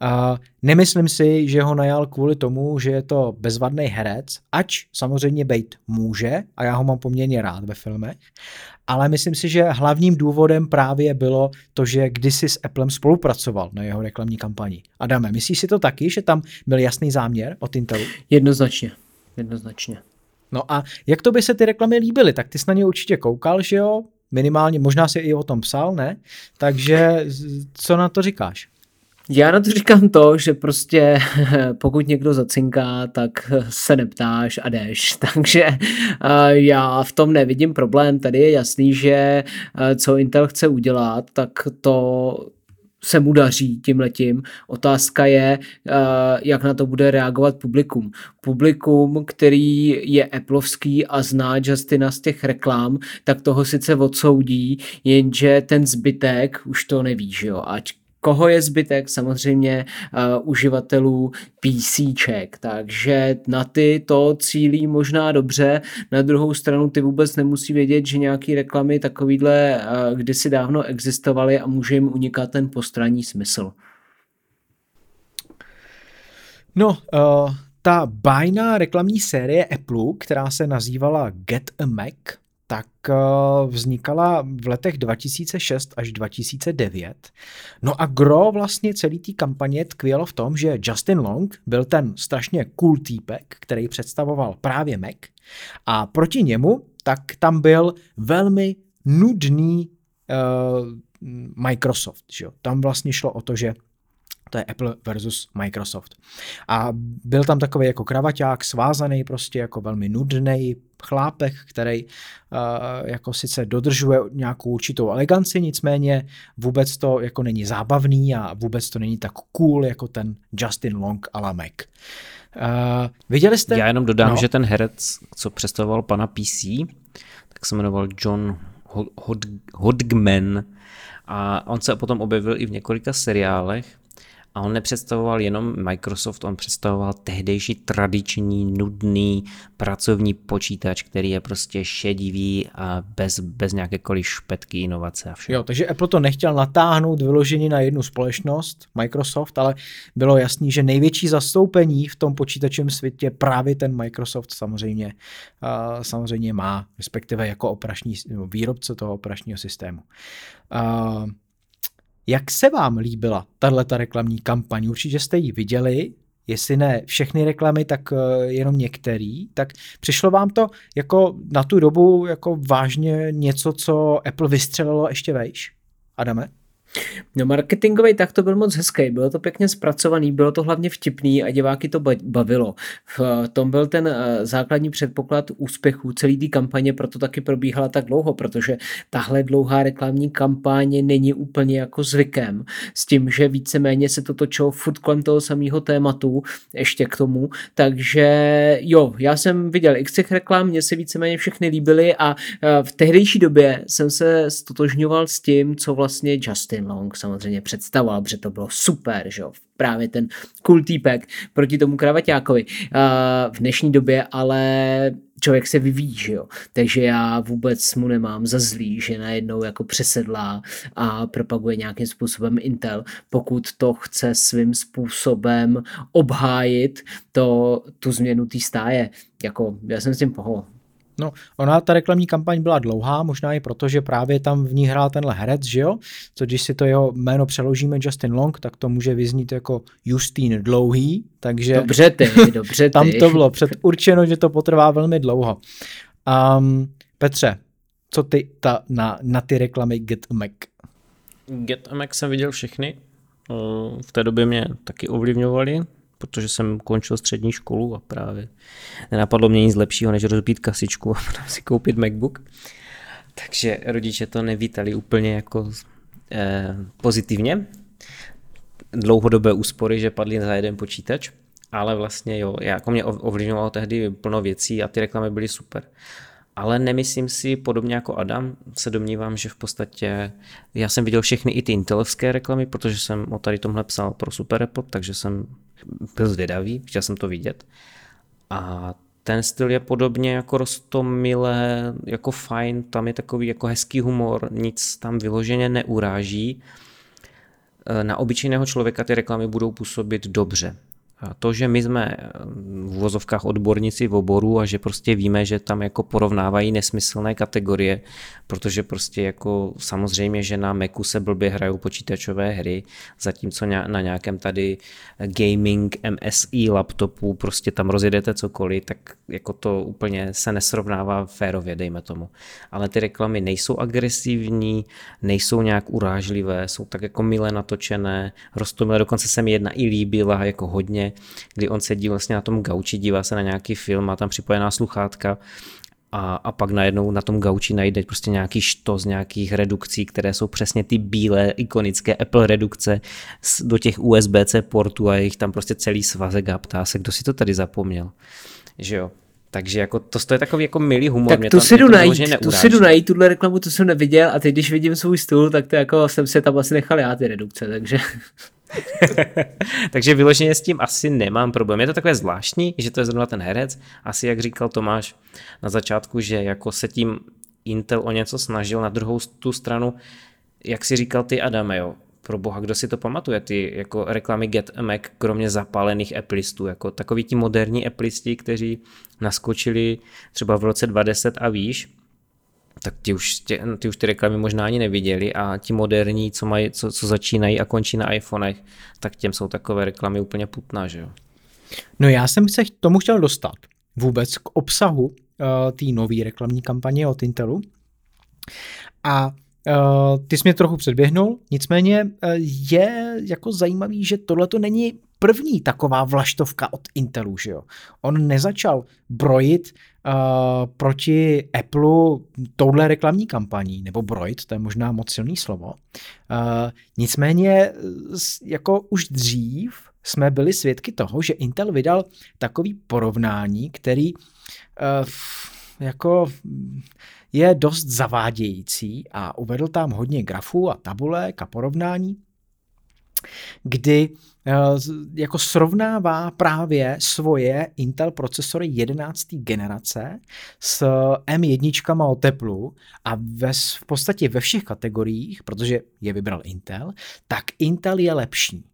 A nemyslím si, že ho najal kvůli tomu, že je to bezvadný herec, ač samozřejmě být může, a já ho mám poměrně rád ve filmech, ale myslím si, že hlavním důvodem právě bylo to, že kdysi s Applem spolupracoval na jeho reklamní kampani. Adame, myslíš si to taky, že tam byl jasný záměr od Intelu? Jednoznačně, jednoznačně. No a jak to by se ty reklamy líbily? Tak ty jsi na ně určitě koukal, že jo? Minimálně, možná si i o tom psal, ne? Takže co na to říkáš? Já na to říkám to, že prostě pokud někdo zacinká, tak se neptáš a jdeš. Takže já v tom nevidím problém. Tady je jasný, že co Intel chce udělat, tak to se mu daří tím letím. Otázka je, eh, jak na to bude reagovat publikum. Publikum, který je Appleovský a zná Justina z těch reklám, tak toho sice odsoudí, jenže ten zbytek už to neví, že jo. Ať Koho je zbytek? Samozřejmě uh, uživatelů PCček, takže na ty to cílí možná dobře, na druhou stranu ty vůbec nemusí vědět, že nějaký reklamy takovýhle uh, kdysi dávno existovaly a může jim unikat ten postranní smysl. No, uh, ta bajná reklamní série Apple, která se nazývala Get a Mac, tak eh, vznikala v letech 2006 až 2009. No a gro vlastně celý té kampaně tkvělo v tom, že Justin Long byl ten strašně cool týpek, který představoval právě Mac a proti němu tak tam byl velmi nudný uh, Microsoft. Že? Tam vlastně šlo o to, že to je Apple versus Microsoft. A byl tam takový jako kravaťák, svázaný prostě jako velmi nudný chlápek, který uh, jako sice dodržuje nějakou určitou eleganci, nicméně vůbec to jako není zábavný a vůbec to není tak cool jako ten Justin Long a la Mac. Uh, viděli jste? Já jenom dodám, no. že ten herec, co představoval pana PC, tak se jmenoval John Hodgman a on se potom objevil i v několika seriálech A on nepředstavoval jenom Microsoft, on představoval tehdejší tradiční, nudný pracovní počítač, který je prostě šedivý a bez, bez nějakékoliv špetky, inovace a všeho. Jo, takže Apple to nechtěl natáhnout vyloženě na jednu společnost, Microsoft, ale bylo jasný, že největší zastoupení v tom počítačovém světě právě ten Microsoft samozřejmě, uh, samozřejmě má, respektive jako operační, výrobce toho operačního systému. Uh, jak se vám líbila tahle reklamní kampaň? Určitě jste ji viděli, jestli ne všechny reklamy, tak jenom některý, tak přišlo vám to jako na tu dobu jako vážně něco, co Apple vystřelilo ještě vejš? Adame? No marketingový tak to byl moc hezký, bylo to pěkně zpracovaný, bylo to hlavně vtipný a diváky to bavilo. V tom byl ten eh, základní předpoklad úspěchu celé té kampaně, proto taky probíhala tak dlouho, protože tahle dlouhá reklamní kampaně není úplně jako zvykem, s tím, že víceméně se to točilo furt kolem toho samého tématu, ještě k tomu, takže jo, já jsem viděl x těch reklam, mně se víceméně všechny líbily a eh, v tehdejší době jsem se stotožňoval s tím, co vlastně Justin Long samozřejmě představoval, protože to bylo super, že jo, právě ten cool týpek proti tomu kravaťákovi v dnešní době, ale člověk se vyvíjí, že jo. Takže já vůbec mu nemám za zlý, že najednou jako přesedlá a propaguje nějakým způsobem Intel, pokud to chce svým způsobem obhájit to, tu změnu té stáje. Jako, já jsem s tím pohodl. No, ona, ta reklamní kampaň byla dlouhá, možná i proto, že právě tam v ní hrál tenhle herec, že jo? Co když si to jeho jméno přeložíme Justin Long, tak to může vyznít jako Justin Dlouhý, takže... Dobře ty, dobře ty. tam to bylo předurčeno, že to potrvá velmi dlouho. Um, Petře, co ty ta, na, na ty reklamy Get a Mac? Get a Mac jsem viděl všechny. V té době mě taky ovlivňovali protože jsem končil střední školu a právě nenapadlo mě nic lepšího, než rozbít kasičku a potom si koupit MacBook. Takže rodiče to nevítali úplně jako eh, pozitivně. Dlouhodobé úspory, že padly za jeden počítač, ale vlastně jo, jako mě ovlivňovalo tehdy plno věcí a ty reklamy byly super. Ale nemyslím si, podobně jako Adam, se domnívám, že v podstatě já jsem viděl všechny i ty intelovské reklamy, protože jsem o tady tomhle psal pro Super Report, takže jsem byl zvědavý, chtěl jsem to vidět. A ten styl je podobně jako rostomilé, jako fajn, tam je takový jako hezký humor, nic tam vyloženě neuráží. Na obyčejného člověka ty reklamy budou působit dobře. To, že my jsme eh, v vozovkách odborníci v oboru a že prostě víme, že tam jako porovnávají nesmyslné kategorie, protože prostě jako samozřejmě, že na Macu se blbě hrajou počítačové hry, zatímco na nějakém tady gaming MSI laptopu prostě tam rozjedete cokoliv, tak jako to úplně se nesrovnává férově, dejme tomu. Ale ty reklamy nejsou agresivní, nejsou nějak urážlivé, jsou tak jako milé natočené, rostomilé, dokonce se mi jedna i líbila jako hodně, kdy on sedí vlastně na tom gauči, dívá se na nějaký film, má tam připojená sluchátka a, a pak najednou na tom gauči najde prostě nějaký z nějakých redukcí, které jsou přesně ty bílé ikonické Apple redukce do těch USB-C portů a jich tam prostě celý svazek a ptá se, kdo si to tady zapomněl. Že jo, takže jako to, to je takový jako milý humor. Tak mě to si jdu najít, tu si jdu najít, tuhle reklamu, to jsem neviděl a teď když vidím svůj stůl, tak to jako jsem se tam asi nechal já ty redukce, takže... Takže vyloženě s tím asi nemám problém. Je to takové zvláštní, že to je zrovna ten herec. Asi jak říkal Tomáš na začátku, že jako se tím Intel o něco snažil, na druhou tu stranu, jak si říkal ty Adame, jo, pro boha, kdo si to pamatuje, ty jako reklamy Get a Mac, kromě zapálených Appleistů, jako takový ti moderní Appleisti, kteří naskočili třeba v roce 2010 a výš, tak ty už, tě, ty už ty reklamy možná ani neviděli a ti moderní, co, mají, co, co začínají a končí na iPhonech, tak těm jsou takové reklamy úplně putná, že jo? No já jsem se tomu chtěl dostat vůbec k obsahu uh, té nové reklamní kampaně od Intelu. A Uh, ty jsi mě trochu předběhnul, nicméně uh, je jako zajímavý, že tohle to není první taková vlaštovka od Intelu, že jo. On nezačal brojit uh, proti Apple touhle reklamní kampaní, nebo brojit, to je možná moc silný slovo. Uh, nicméně jako už dřív jsme byli svědky toho, že Intel vydal takový porovnání, který uh, jako je dost zavádějící a uvedl tam hodně grafů a tabulek a porovnání, kdy jako srovnává právě svoje Intel procesory 11. generace s M1 o teplu a ve, v podstatě ve všech kategoriích, protože je vybral Intel, tak Intel je lepší.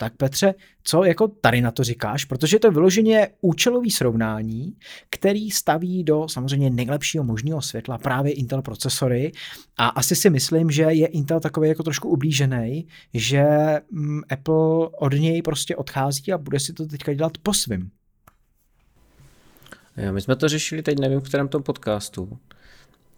Tak Petře, co jako tady na to říkáš? Protože to je vyloženě účelový srovnání, který staví do samozřejmě nejlepšího možného světla právě Intel procesory a asi si myslím, že je Intel takový jako trošku ublížený, že mm, Apple od něj prostě odchází a bude si to teďka dělat po svým. My jsme to řešili teď, nevím v kterém tom podcastu.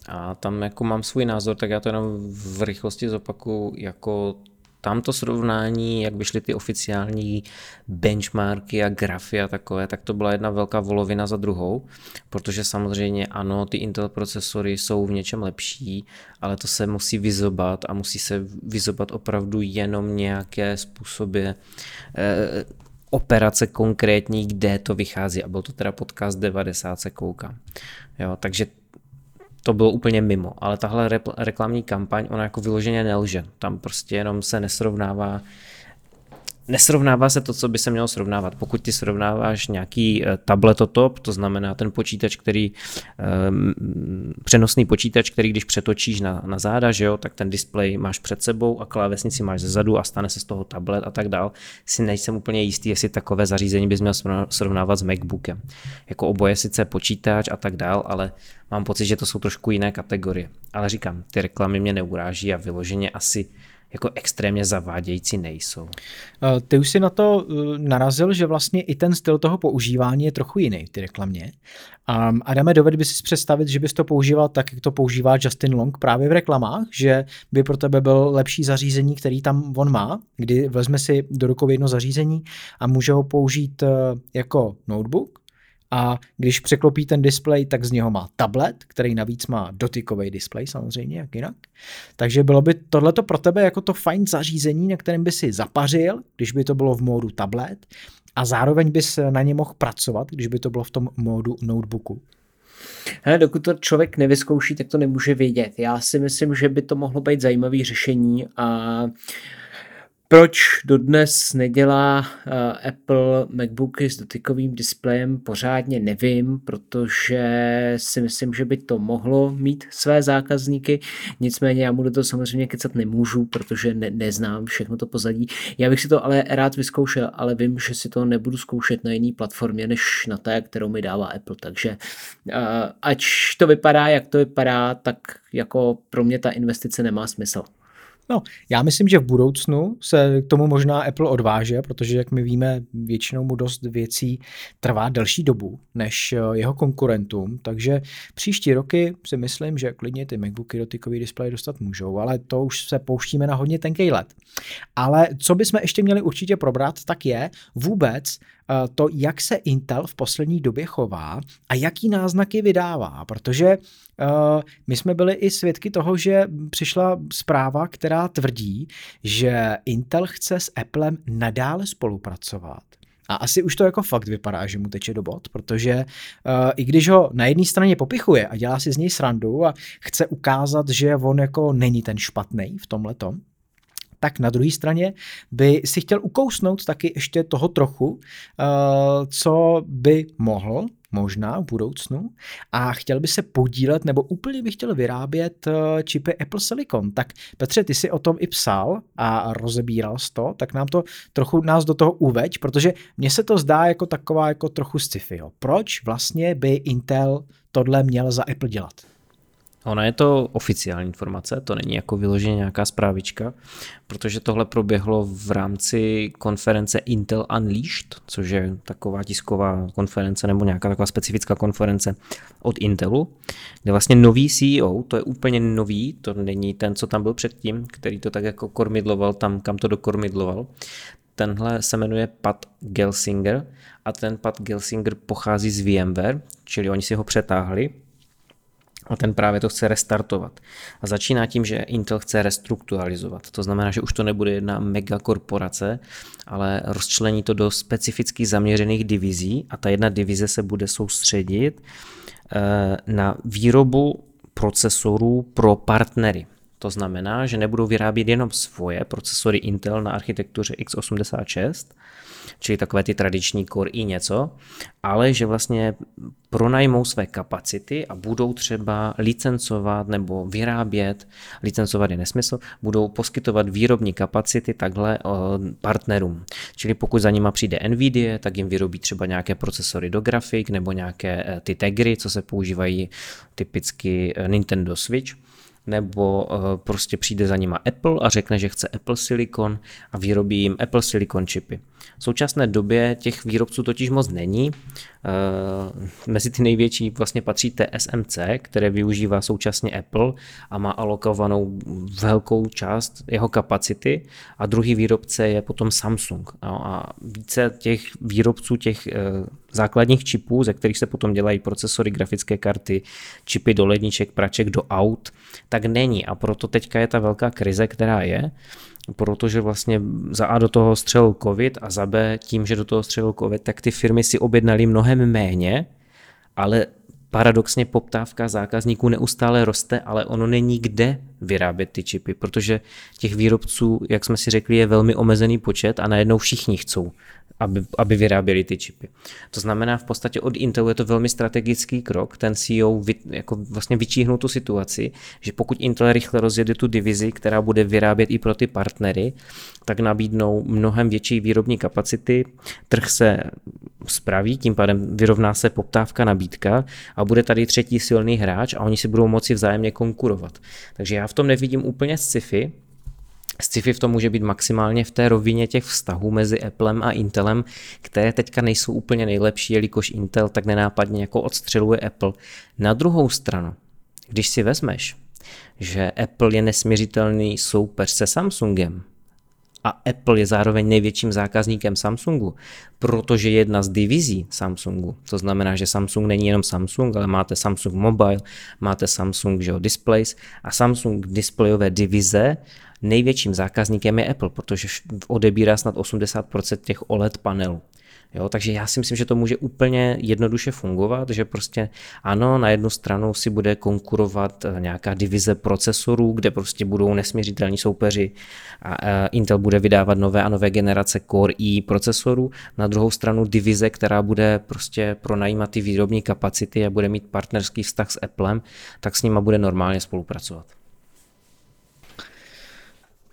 A tam jako mám svůj názor, tak já to jenom v rychlosti zopaku jako tam to srovnání, jak by šly ty oficiální benchmarky a grafy a takové, tak to byla jedna velká volovina za druhou, protože samozřejmě ano, ty Intel procesory jsou v něčem lepší, ale to se musí vyzobat a musí se vyzobat opravdu jenom nějaké způsoby eh, operace konkrétní, kde to vychází a byl to teda podcast 90 se koukám. Jo, takže to bylo úplně mimo, ale tahle reklamní kampaň, ona jako vyloženě nelže. Tam prostě jenom se nesrovnává nesrovnává se to, co by se mělo srovnávat. Pokud ty srovnáváš nějaký eh, tabletotop, to znamená ten počítač, který, um, přenosný počítač, který když přetočíš na, na záda, že jo, tak ten displej máš před sebou a klávesnici máš zezadu a stane se z toho tablet a tak dál, si nejsem úplně jistý, jestli takové zařízení bys měl srovnávat s MacBookem. Jako oboje sice počítač a tak dál, ale mám pocit, že to jsou trošku jiné kategorie. Ale říkám, ty reklamy mě neuráží a vyloženě asi jako extrémně zavádějící nejsou. Eh, ty už si na to eh, narazil, že vlastně i ten styl toho používání je trochu jiný ty reklamě. Um, Adame, doved by si představit, že bys to používal tak, jak to používá Justin Long právě v reklamách, že by pro tebe byl lepší zařízení, který tam on má, kdy vezme si do rukou jedno zařízení a může ho použít eh, jako notebook, a když překlopí ten displej, tak z něho má tablet, který navíc má dotykový displej samozřejmě, jak jinak. Takže bylo by tohleto pro tebe jako to fajn zařízení, na kterém by si zapařil, když by to bylo v módu tablet a zároveň bys na ně mohl pracovat, když by to bylo v tom módu notebooku. Hele, dokud to člověk nevyzkouší, tak to nemůže vědět. Já si myslím, že by to mohlo být zajímavé řešení a proč dodnes nedělá uh, Apple MacBooky s dotykovým displejem, pořádně nevím, protože si myslím, že by to mohlo mít své zákazníky. Nicméně já mu do toho samozřejmě kecat nemůžu, protože ne, neznám všechno to pozadí. Já bych si to ale rád vyzkoušel, ale vím, že si to nebudu zkoušet na jiné platformě, než na té, kterou mi dává Apple. Takže uh, ať to vypadá, jak to vypadá, tak jako pro mě ta investice nemá smysl. No, já myslím, že v budoucnu se k tomu možná Apple odváže, protože, jak my víme, většinou mu dost věcí trvá delší dobu než eh, jeho konkurentům, takže příští roky si myslím, že klidně ty MacBooky dotykový displej dostat můžou, ale to už se pouštíme na hodně tenký let. Ale co bychom ještě měli určitě probrat, tak je vůbec to, jak se Intel v poslední době chová a jaký náznaky vydává, protože uh, my jsme byli i svědky toho, že přišla zpráva, která tvrdí, že Intel chce s Applem nadále spolupracovat. A asi už to jako fakt vypadá, že mu teče do bod, protože uh, i když ho na jedné straně popichuje a dělá si z něj srandu a chce ukázat, že on jako není ten špatný v tomhle tak na druhé straně by si chtěl ukousnout taky ještě toho trochu, eh, co by mohl možná v budoucnu a chtěl by se podílet nebo úplně by chtěl vyrábět eh, čipy Apple Silicon. Tak Petře, ty si o tom i psal a rozebíral to, tak nám to trochu nás do toho uveď, protože mně se to zdá jako taková jako trochu sci-fi. Proč vlastně by Intel tohle měl za Apple dělat? Ona je to oficiální informace, to není jako vyloženě nějaká zprávička, protože tohle proběhlo v rámci konference Intel Unleashed, což je taková tisková konference nebo nějaká taková specifická konference od Intelu, kde vlastně nový CEO, to je úplně nový, to není ten, co tam byl předtím, který to tak jako kormidloval tam, kam to dokormidloval, tenhle se jmenuje Pat Gelsinger a ten Pat Gelsinger pochází z VMware, čili oni si ho přetáhli a ten právě to chce restartovat. A začíná tím, že Intel chce restrukturalizovat. To znamená, že už to nebude jedna megakorporace, ale rozčlení to do specificky zaměřených divizí a ta jedna divize se bude soustředit eh, na výrobu procesorů pro partnery. To znamená, že nebudou vyrábět jenom svoje procesory Intel na architektuře x86, čili takové ty tradiční Core i něco, ale že vlastně pronajmou své kapacity a budou třeba licencovat nebo vyrábět, licencovat je nesmysl, budou poskytovat výrobní kapacity takhle eh, partnerům. Čili pokud za nima přijde Nvidia, tak jim vyrobí třeba nějaké procesory do grafik nebo nějaké eh, ty tegry, co se používají typicky eh, Nintendo Switch nebo prostě přijde za nima Apple a řekne, že chce Apple Silicon a vyrobí jim Apple Silicon čipy. V současné době těch výrobců totiž moc není. Eh, mezi ty největší vlastně patří TSMC, které využívá současně Apple a má alokovanou velkou část jeho kapacity a druhý výrobce je potom Samsung. No a více těch výrobců těch eh, základních čipů, ze kterých se potom dělají procesory, grafické karty, čipy do ledniček, praček, do aut, tak není a proto teďka je ta velká krize, která je protože vlastně za A do toho střelil covid a za B tím, že do toho střelil covid, tak ty firmy si objednaly mnohem méně, ale paradoxně poptávka zákazníků neustále roste, ale ono není kde vyrábět ty čipy, protože těch výrobců, jak jsme si řekli, je velmi omezený počet a najednou všichni chcou aby, aby vyráběli ty čipy. To znamená, v podstatě od Intelu je to velmi strategický krok, ten CEO vy, jako vlastně vyčíhnul tu situaci, že pokud Intel rychle rozjede tu divizi, která bude vyrábět i pro ty partnery, tak nabídnou mnohem větší výrobní kapacity, trh se spraví, tím pádem vyrovná se poptávka, nabídka a bude tady třetí silný hráč a oni si budou moci vzájemně konkurovat. Takže já v tom nevidím úplně sci-fi, Sci-fi v tom může být maximálně v té rovině těch vztahů mezi Applem a Intelem, které teďka nejsou úplně nejlepší, jelikož Intel tak nenápadně jako odstřeluje Apple. Na druhou stranu, když si vezmeš, že Apple je nesměřitelný soupeř se Samsungem, a Apple je zároveň největším zákazníkem Samsungu, protože je jedna z divizí Samsungu. To znamená, že Samsung není jenom Samsung, ale máte Samsung Mobile, máte Samsung že Displays a Samsung displejové divize největším zákazníkem je Apple, protože odebírá snad 80% těch OLED panelů. Jo, takže já si myslím, že to může úplně jednoduše fungovat, že prostě ano, na jednu stranu si bude konkurovat eh, nějaká divize procesorů, kde prostě budou nesměřitelní soupeři a eh, Intel bude vydávat nové a nové generace Core i procesorů, na druhou stranu divize, která bude prostě pronajímat ty výrobní kapacity a bude mít partnerský vztah s Applem, tak s nima bude normálně spolupracovat.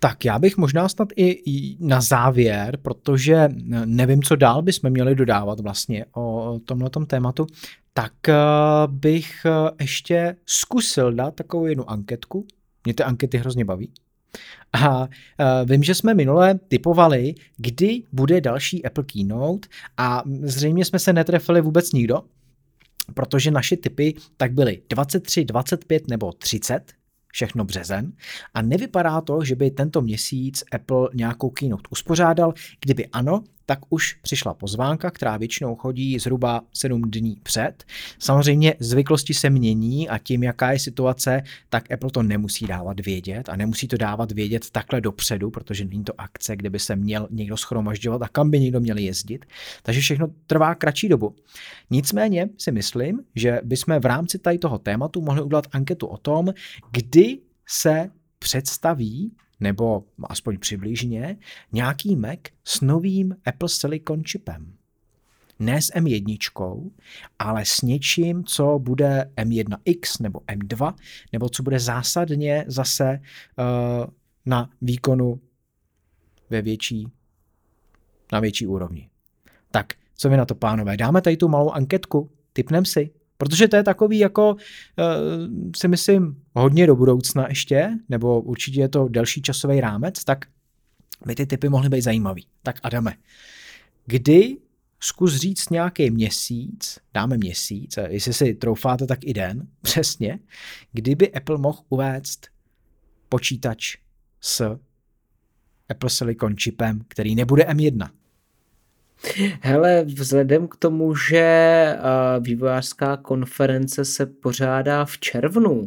Tak já bych možná snad i na závěr, protože nevím, co dál bychom měli dodávat vlastně o tomhle tématu, tak eh, bych eh, ještě zkusil dát takovou jednu anketku. Mě ty ankety hrozně baví. A eh, vím, že jsme minule typovali, kdy bude další Apple Keynote a zřejmě jsme se netrefili vůbec nikdo, protože naše typy tak byly 23, 25 nebo 30 všechno březen a nevypadá to, že by tento měsíc Apple nějakou keynote uspořádal. Kdyby ano, tak už přišla pozvánka, která většinou chodí zhruba 7 dní před. Samozřejmě zvyklosti se mění a tím, jaká je situace, tak Apple to nemusí dávat vědět a nemusí to dávat vědět takhle dopředu, protože není to akce, kde by se měl někdo schromažďovat a kam by někdo měl jezdit. Takže všechno trvá kratší dobu. Nicméně si myslím, že bychom v rámci tady toho tématu mohli udělat anketu o tom, kdy se představí nebo aspoň přibližně, nějaký Mac s novým Apple Silicon chipem. Ne s M1, ale s něčím, co bude M1X nebo M2, nebo co bude zásadně zase uh, na výkonu ve větší, na větší úrovni. Tak, co vy na to, pánové? Dáme tady tu malou anketku? Typnem si. Protože to je takový jako, uh, si myslím, hodně do budoucna ještě, nebo určitě je to delší časový rámec, tak by ty typy mohly být zajímavý. Tak Adame, kdy zkus říct nějaký měsíc, dáme měsíc, jestli si troufáte, tak i den, přesně, kdyby Apple mohl uvést počítač s Apple Silicon čipem, který nebude M1. Hele, vzhledem k tomu, že vývojářská konference se pořádá v červnu,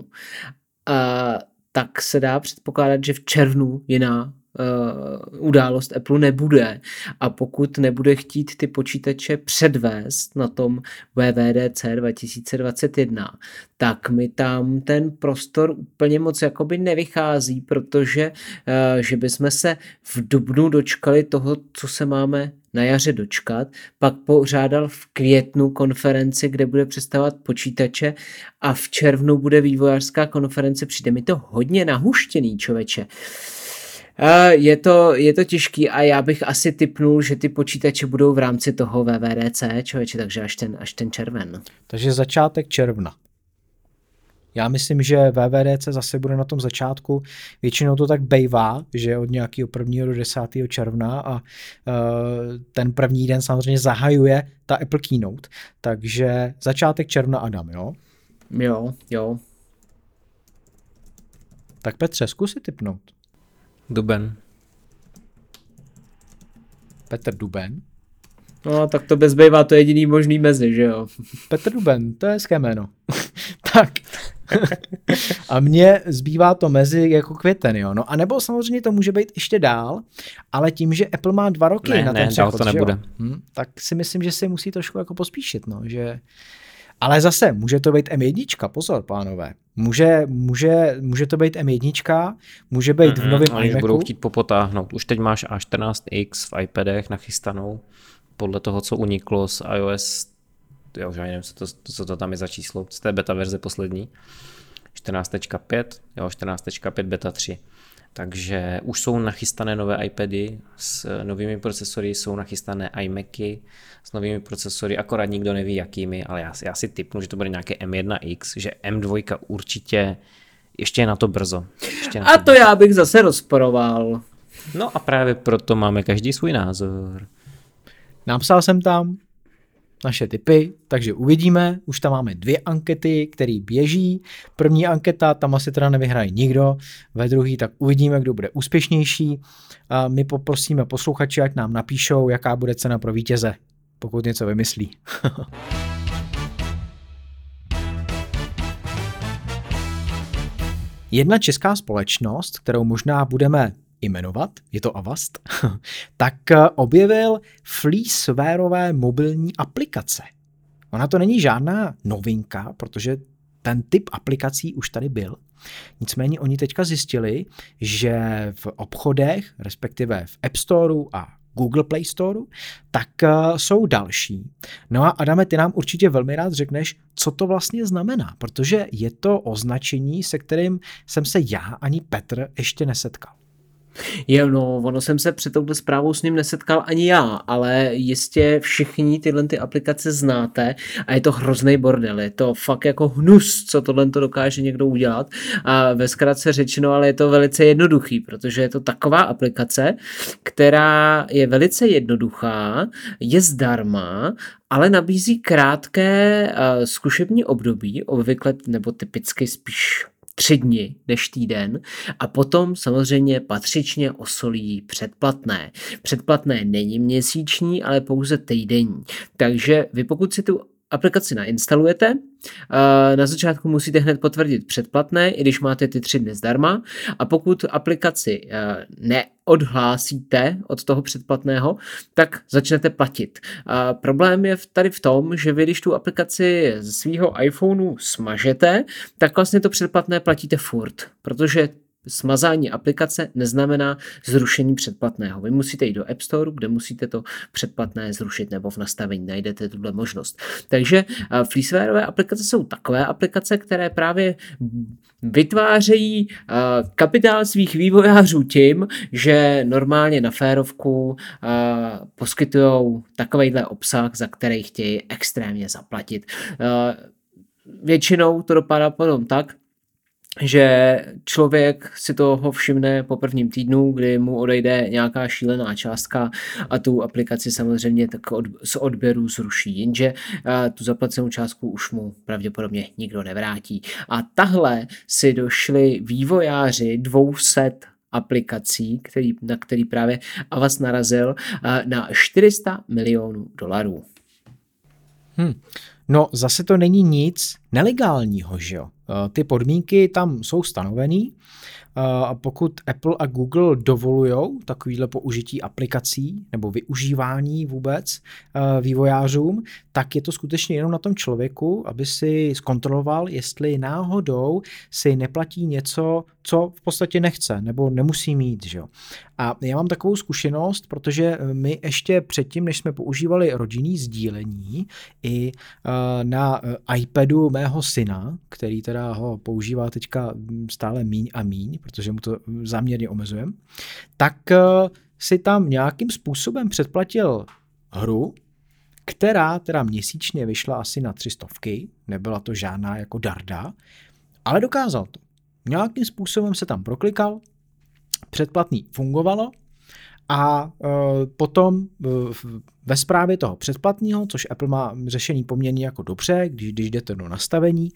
tak se dá předpokládat, že v červnu je na uh, událost Apple nebude. A pokud nebude chtít ty počítače předvést na tom WWDC 2021, tak mi tam ten prostor úplně moc jakoby nevychází, protože uh, že bychom se v dubnu dočkali toho, co se máme na jaře dočkat, pak pořádal v květnu konferenci, kde bude představovat počítače a v červnu bude vývojářská konference. Přijde mi to hodně nahuštěný, člověče. Je to, je to těžký a já bych asi typnul, že ty počítače budou v rámci toho VVDC, člověče, takže až ten, až ten červen. Takže začátek června. Já myslím, že VVDC zase bude na tom začátku. Většinou to tak bejvá, že od nějakého 1. do 10. června a uh, ten první den samozřejmě zahajuje ta Apple Keynote. Takže začátek června Adam, jo? Jo, jo. Tak Petře, zkus si typnout. Duben. Petr Duben. No, tak to bezbejvá to jediný možný mezi, že jo? Petr Duben, to je hezké jméno. tak. a mně zbývá to mezi jako květen, jo. No a nebo samozřejmě to může být ještě dál, ale tím, že Apple má dva roky ne, na ten ne, přechod, to nebude. Hm, tak si myslím, že si musí trošku jako pospíšit, no, že ale zase, může to být M1, pozor, pánové. Může, může, může to být M1, může být mm-hmm, v novém iMacu. budou chtít popotáhnout. Už teď máš A14X v iPadech nachystanou, podle toho, co uniklo z iOS, já už nevím, co to, co to tam je za číslo, z té beta verze poslední, 14.5, jo, 14.5 beta 3. Takže už jsou nachystané nové iPady s novými procesory, jsou nachystané iMacy s novými procesory, akorát nikdo neví jakými, ale já, já si typnu, že to bude nějaké M1X, že M2 určitě ještě je na to brzo. Ještě na to a to brzo. já bych zase rozporoval. No a právě proto máme každý svůj názor. Napsal jsem tam, naše typy, takže uvidíme. Už tam máme dvě ankety, které běží. První anketa, tam asi teda nevyhraje nikdo, ve druhý tak uvidíme, kdo bude úspěšnější. A my poprosíme posluchači, ať nám napíšou, jaká bude cena pro vítěze, pokud něco vymyslí. Jedna česká společnost, kterou možná budeme jmenovat, je to Avast, tak eh, objevil freewareové mobilní aplikace. Ona to není žádná novinka, protože ten typ aplikací už tady byl. Nicméně oni teďka zjistili, že v obchodech, respektive v App Storeu a Google Play Store, tak uh, jsou další. No a Adame, ty nám určitě velmi rád řekneš, co to vlastně znamená, protože je to označení, se kterým jsem se já ani Petr ještě nesetkal. Jo, no, ono jsem se před touto zprávou s ním nesetkal ani já, ale jistě všichni tyhle ty aplikace znáte a je to hrozný bordel, je to fakt jako hnus, co tohle to dokáže někdo udělat. A ve zkratce řečeno, ale je to velice jednoduchý, protože je to taková aplikace, která je velice jednoduchá, je zdarma ale nabízí krátké uh, zkušební období, obvykle nebo typicky spíš tři dny než týden a potom samozřejmě patřičně osolí předplatné. Předplatné není měsíční, ale pouze týdenní. Takže vy pokud si tu aplikaci nainstalujete, na začátku musíte hned potvrdit předplatné, i když máte ty tři dny zdarma. A pokud aplikaci neodhlásíte od toho předplatného, tak začnete platit. A problém je tady v tom, že vy, když tu aplikaci ze svého iPhoneu smažete, tak vlastně to předplatné platíte furt, protože Smazání aplikace neznamená zrušení předplatného. Vy musíte jít do App Store, kde musíte to předplatné zrušit nebo v nastavení najdete tuhle možnost. Takže freewareové aplikace jsou takové aplikace, které právě vytvářejí kapitál svých vývojářů tím, že normálně na férovku poskytují takovýhle obsah, za který chtějí extrémně zaplatit. Většinou to dopadá potom tak, že člověk si toho všimne po prvním týdnu, kdy mu odejde nějaká šílená částka a tu aplikaci samozřejmě tak od, z odběru zruší, jenže tu zaplacenou částku už mu pravděpodobně nikdo nevrátí. A tahle si došli vývojáři 200 aplikací, který, na který právě Avas narazil, na 400 milionů dolarů. Hmm. No zase to není nic nelegálního, že jo. Ty podmínky tam jsou stanovený, a pokud Apple a Google dovolují takovýhle použití aplikací nebo využívání vůbec vývojářům, tak je to skutečně jenom na tom člověku, aby si zkontroloval, jestli náhodou si neplatí něco, co v podstatě nechce nebo nemusí mít. Že? A já mám takovou zkušenost, protože my ještě předtím, než jsme používali rodinný sdílení i na iPadu mého syna, který teda ho používá teďka stále míň a míň, protože mu to záměrně omezujeme, tak eh, si tam nějakým způsobem předplatil hru, která teda měsíčně vyšla asi na tři stovky, nebyla to žádná jako darda, ale dokázal to. Nějakým způsobem se tam proklikal, předplatný fungovalo a uh, potom ve zprávě toho předplatního, což Apple má řešení poměrně jako dobře, když, když jdete do nastavení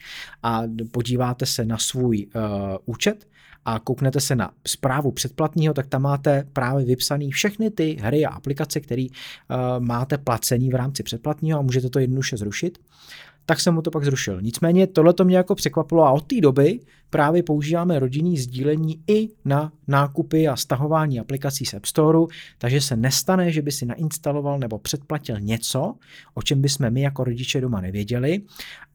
a podíváte se na svůj uh, účet a kouknete se na zprávu předplatního, tak tam máte právě vypsané všechny ty hry a aplikace, které uh, máte placení v rámci předplatního a můžete to jednoduše zrušit tak jsem mu to pak zrušil. Nicméně tohle to mě jako překvapilo a od té doby právě používáme rodinný sdílení i na nákupy a stahování aplikací z App Store, takže se nestane, že by si nainstaloval nebo předplatil něco, o čem bychom my jako rodiče doma nevěděli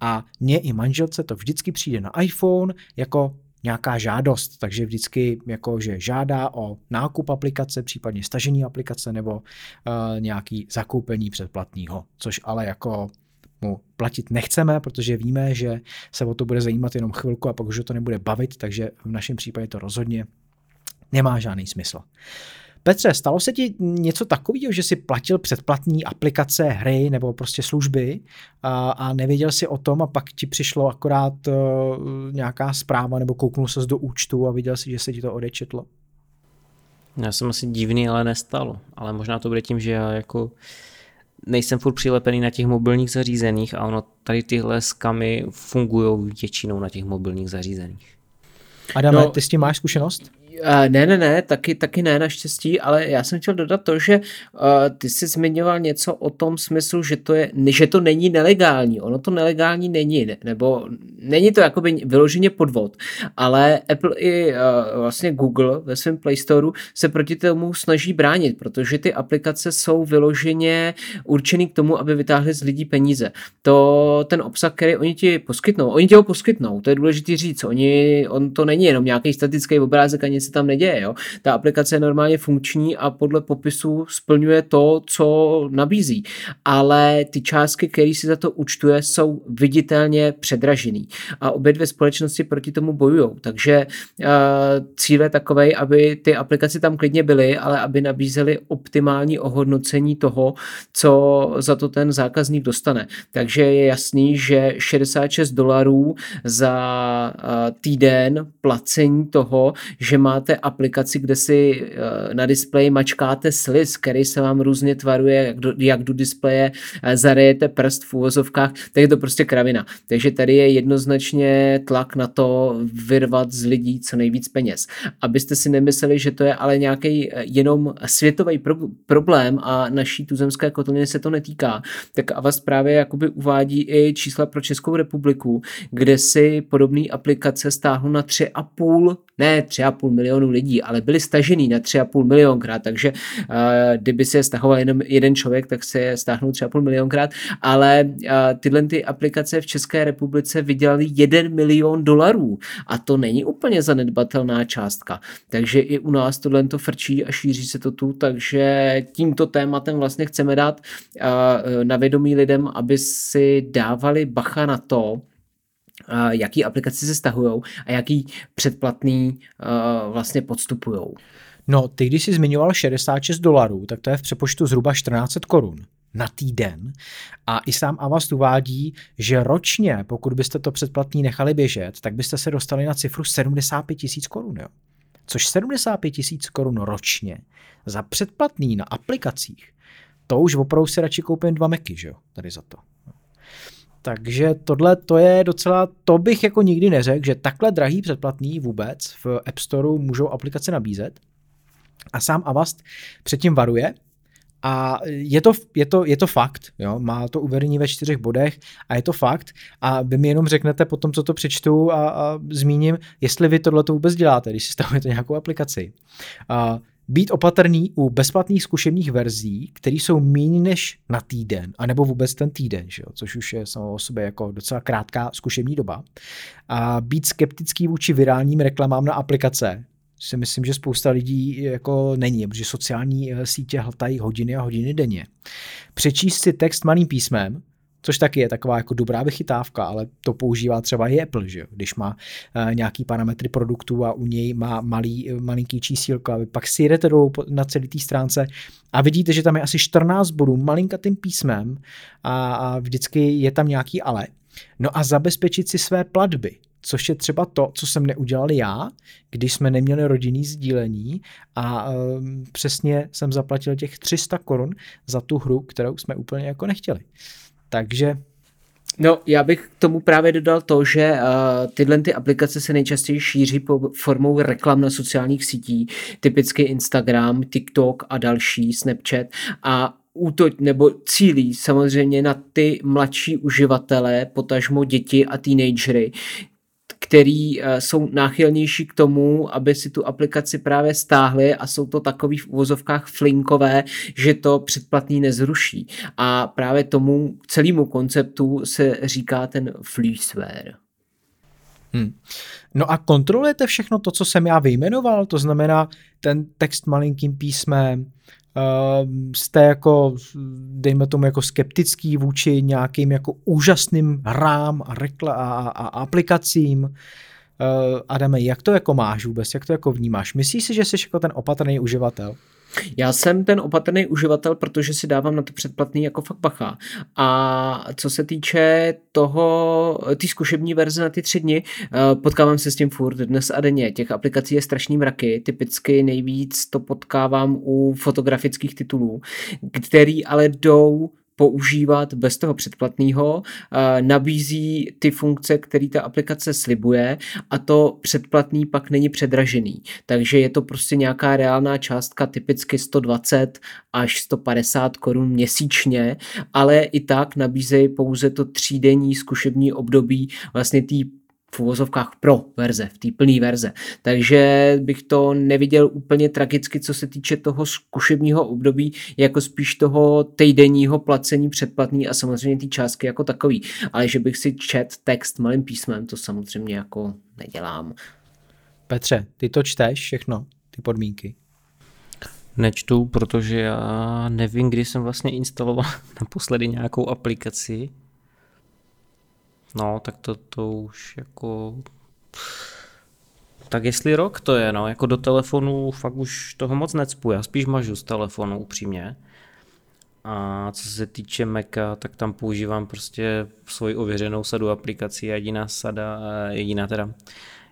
a mě i manželce to vždycky přijde na iPhone jako nějaká žádost, takže vždycky jako, že žádá o nákup aplikace, případně stažení aplikace nebo uh, nějaký zakoupení předplatného, což ale jako mu platit nechceme, protože víme, že se o to bude zajímat jenom chvilku a pak už to nebude bavit, takže v našem případě to rozhodně nemá žádný smysl. Petře, stalo se ti něco takového, že jsi platil předplatní aplikace, hry nebo prostě služby a, a nevěděl si o tom a pak ti přišlo akorát uh, nějaká zpráva nebo kouknul ses do účtu a viděl si, že se ti to odečetlo? Já jsem asi divný, ale nestalo. Ale možná to bude tím, že já jako nejsem furt přilepený na těch mobilních zařízeních a ono tady tyhle skamy fungují většinou na těch mobilních zařízeních. Adame, no, ty s tím máš zkušenost? Uh, ne, ne, ne, taky, taky ne, naštěstí, ale já jsem chtěl dodat to, že uh, ty jsi zmiňoval něco o tom smyslu, že to, je, že to není nelegální. Ono to nelegální není, ne, nebo není to jakoby vyloženě podvod, ale Apple i uh, vlastně Google ve svém Play Store se proti tomu snaží bránit, protože ty aplikace jsou vyloženě určený k tomu, aby vytáhly z lidí peníze. To ten obsah, který oni ti poskytnou, oni ti ho poskytnou, to je důležité říct. Oni, on to není jenom nějaký statický obrázek ani se tam neděje. Jo? Ta aplikace je normálně funkční a podle popisu splňuje to, co nabízí. Ale ty částky, které si za to účtuje, jsou viditelně předražený. A obě dvě společnosti proti tomu bojují. Takže uh, cíl je takový, aby ty aplikace tam klidně byly, ale aby nabízely optimální ohodnocení toho, co za to ten zákazník dostane. Takže je jasný, že 66 dolarů za uh, týden placení toho, že má máte aplikaci, kde si eh, na displeji mačkáte sliz, který se vám různě tvaruje, jak do, jak do displeje eh, zarejete prst v úvozovkách, tak je to prostě kravina. Takže tady je jednoznačně tlak na to vyrvat z lidí co nejvíc peněz. Abyste si nemysleli, že to je ale nějaký eh, jenom světový pro, problém a naší tuzemské kotliny se to netýká, tak vás právě jakoby uvádí i čísla pro Českou republiku, kde si podobné aplikace stáhnou na 3,5 ne 3,5 milionu lidí, ale byli stažený na 3,5 milionkrát, takže uh, kdyby se stahoval jenom jeden člověk, tak se je stáhnou 3,5 milionkrát, ale uh, tyhle ty aplikace v České republice vydělali 1 milion dolarů a to není úplně zanedbatelná částka. Takže i u nás tohle to frčí a šíří se to tu, takže tímto tématem vlastně chceme dát uh, na vědomí lidem, aby si dávali bacha na to, jaký aplikace se stahují a jaký předplatný vlastně podstupují. No, ty když jsi zmiňoval 66 dolarů, tak to je v přepočtu zhruba 14 korun na týden. A i sám Avast uvádí, že ročně, pokud byste to předplatný nechali běžet, tak byste se dostali na cifru 75 tisíc korun. Jo. Což 75 tisíc korun ročně za předplatný na aplikacích, to už opravdu si radši koupím dva meky, že jo, tady za to. Takže tohle to je docela, to bych jako nikdy neřekl, že takhle drahý předplatný vůbec v App Store můžou aplikace nabízet. A sám Avast předtím varuje A je to, je to, je to fakt, jo? má to uvedení ve čtyřech bodech a je to fakt. A vy mi jenom řeknete po tom, co to přečtu a, a zmíním, jestli vy tohle to vůbec děláte, když si stavujete nějakou aplikaci. A být opatrný u bezplatných zkušebních verzí, které jsou méně než na týden, anebo vůbec ten týden, že jo? což už je samo o sobě jako docela krátká zkušební doba. A být skeptický vůči virálním reklamám na aplikace, si myslím, že spousta lidí jako není, protože sociální eh, sítě hltají hodiny a hodiny denně. Přečíst si text malým písmem, což taky je taková jako dobrá vychytávka, ale to používá třeba i Apple, že? když má uh, nějaký parametry produktů a u něj má malý, eh, malinký čísílko a vy pak si jdete na celé té stránce a vidíte, že tam je asi 14 bodů malinkatým písmem a, a vždycky je tam nějaký ale. No a zabezpečit si své platby což je třeba to, co jsem neudělal já, když jsme neměli rodinný sdílení a um, přesně jsem zaplatil těch 300 korun za tu hru, kterou jsme úplně jako nechtěli. Takže No, já bych k tomu právě dodal to, že uh, tyhle ty aplikace se nejčastěji šíří po formou reklam na sociálních sítí, typicky Instagram, TikTok a další, Snapchat a útoč nebo cílí samozřejmě na ty mladší uživatele, potažmo děti a teenagery, který eh, jsou náchylnější k tomu, aby si tu aplikaci právě stáhli a jsou to takový v uvozovkách flinkové, že to předplatný nezruší. A právě tomu celému konceptu se říká ten freeware. Hmm. No a kontrolujete všechno to, co jsem já vyjmenoval, to znamená ten text malinkým písmem, jste jako, dejme tomu, jako skeptický vůči nějakým jako úžasným hrám a, rekla- a, a aplikacím. Uh, Adame, jak to jako máš vůbec, jak to jako vnímáš? Myslíš si, že jsi jako ten opatrný uživatel? Já jsem ten opatrný uživatel, protože si dávám na to předplatný jako fakt bacha. A co se týče toho, ty zkušební verze na ty tři dny, eh, potkávám se s tím furt dnes a denně. Těch aplikací je strašný mraky, typicky nejvíc to potkávám u fotografických titulů, který ale jdou používat bez toho předplatného, nabízí ty funkce, které ta aplikace slibuje a to předplatný pak není předražený. Takže je to prostě nějaká reálná částka, typicky 120 až 150 korun měsíčně, ale i tak nabízejí pouze to třídenní zkušební období vlastně té v uvozovkách pro verze, v té plné verze. Takže bych to neviděl úplně tragicky, co se týče toho zkušebního období, jako spíš toho týdenního placení předplatný a samozřejmě ty částky jako takový. Ale že bych si čet text malým písmem, to samozřejmě jako nedělám. Petře, ty to čteš všechno, ty podmínky? Nečtu, protože já nevím, kdy jsem vlastně instaloval naposledy nějakou aplikaci No, tak to, to už jako... Tak jestli rok to je, no, jako do telefonu fakt už toho moc necpu, já spíš mažu z telefonu upřímně. A co se týče Maca, tak tam používám prostě svoji ověřenou sadu aplikací jediná sada, jediná teda,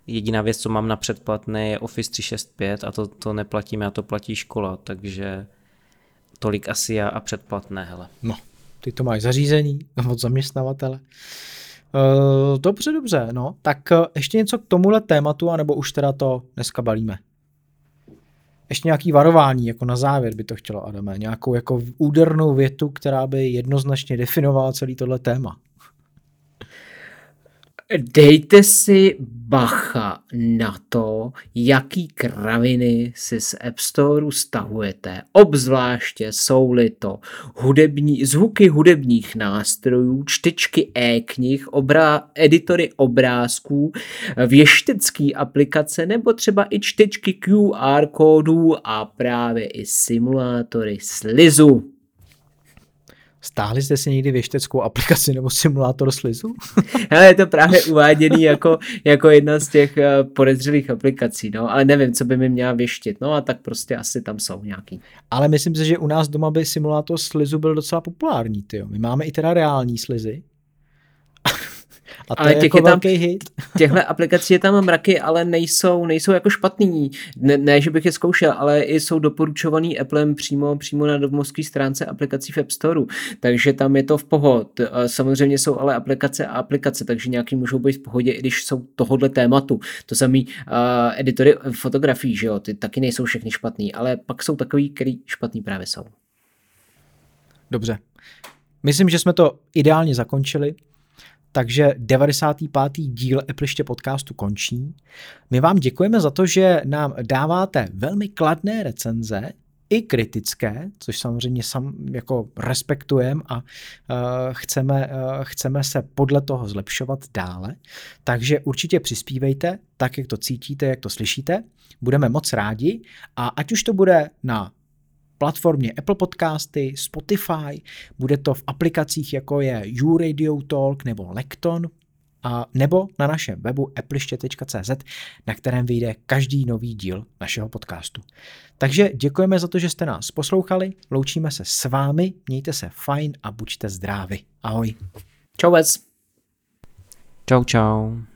jediná věc, co mám na předplatné je Office 365 a to, to neplatím, já to platí škola, takže tolik asi já a předplatné, hele. No, ty to máš zařízení od zaměstnavatele. Uh, dobře, dobře, no. Tak uh, ještě něco k tomuhle tématu, anebo už teda to dneska balíme? Ještě nějaký varování, jako na závěr by to chtělo, Adame. Nějakou jako údernou větu, která by jednoznačně definovala celý tohle téma. Dejte si bacha na to, jaký kraviny si z App Store stahujete. Obzvláště jsou-li to hudební, zvuky hudebních nástrojů, čtečky e-knih, obrá, editory obrázků, věštecký aplikace nebo třeba i čtečky QR kódů a právě i simulátory slizu. Stáhli jste si někdy věšteckou aplikaci nebo simulátor slizu? Hele, je to právě uváděný jako, jako jedna z těch eh, podezřelých aplikací, no, ale nevím, co by mi měla věštit, no a tak prostě asi tam jsou nějaký. Ale myslím si, že u nás doma by simulátor slizu byl docela populární, tyjo. My máme i teda reální slizy, a to ale je těch jako je tam, velký hit. Těchto aplikací je tam mraky, ale nejsou, nejsou jako špatný. Ne, ne, že bych je zkoušel, ale i jsou doporučovaný Applem přímo, přímo na domovské stránce aplikací v App Store. Takže tam je to v pohod. Samozřejmě jsou ale aplikace a aplikace, takže nějaký můžou být v pohodě, i když jsou tohohle tématu. To samý uh, editory fotografií, že jo, ty taky nejsou všechny špatný, ale pak jsou takový, který špatný právě jsou. Dobře. Myslím, že jsme to ideálně zakončili, takže 95. díl Epliště podcastu končí. My vám děkujeme za to, že nám dáváte velmi kladné recenze, i kritické, což samozřejmě sam jako respektujeme a uh, chceme, uh, chceme se podle toho zlepšovat dále. Takže určitě přispívejte tak, jak to cítíte, jak to slyšíte. Budeme moc rádi a ať už to bude na platformě Apple Podcasty, Spotify, bude to v aplikacích jako je YouRadio Talk nebo Lekton, a nebo na našem webu appliště.cz, na kterém vyjde každý nový díl našeho podcastu. Takže děkujeme za to, že jste nás poslouchali, loučíme se s vámi, mějte se fajn a buďte zdraví. Ahoj. Čau vec. Čau, čau.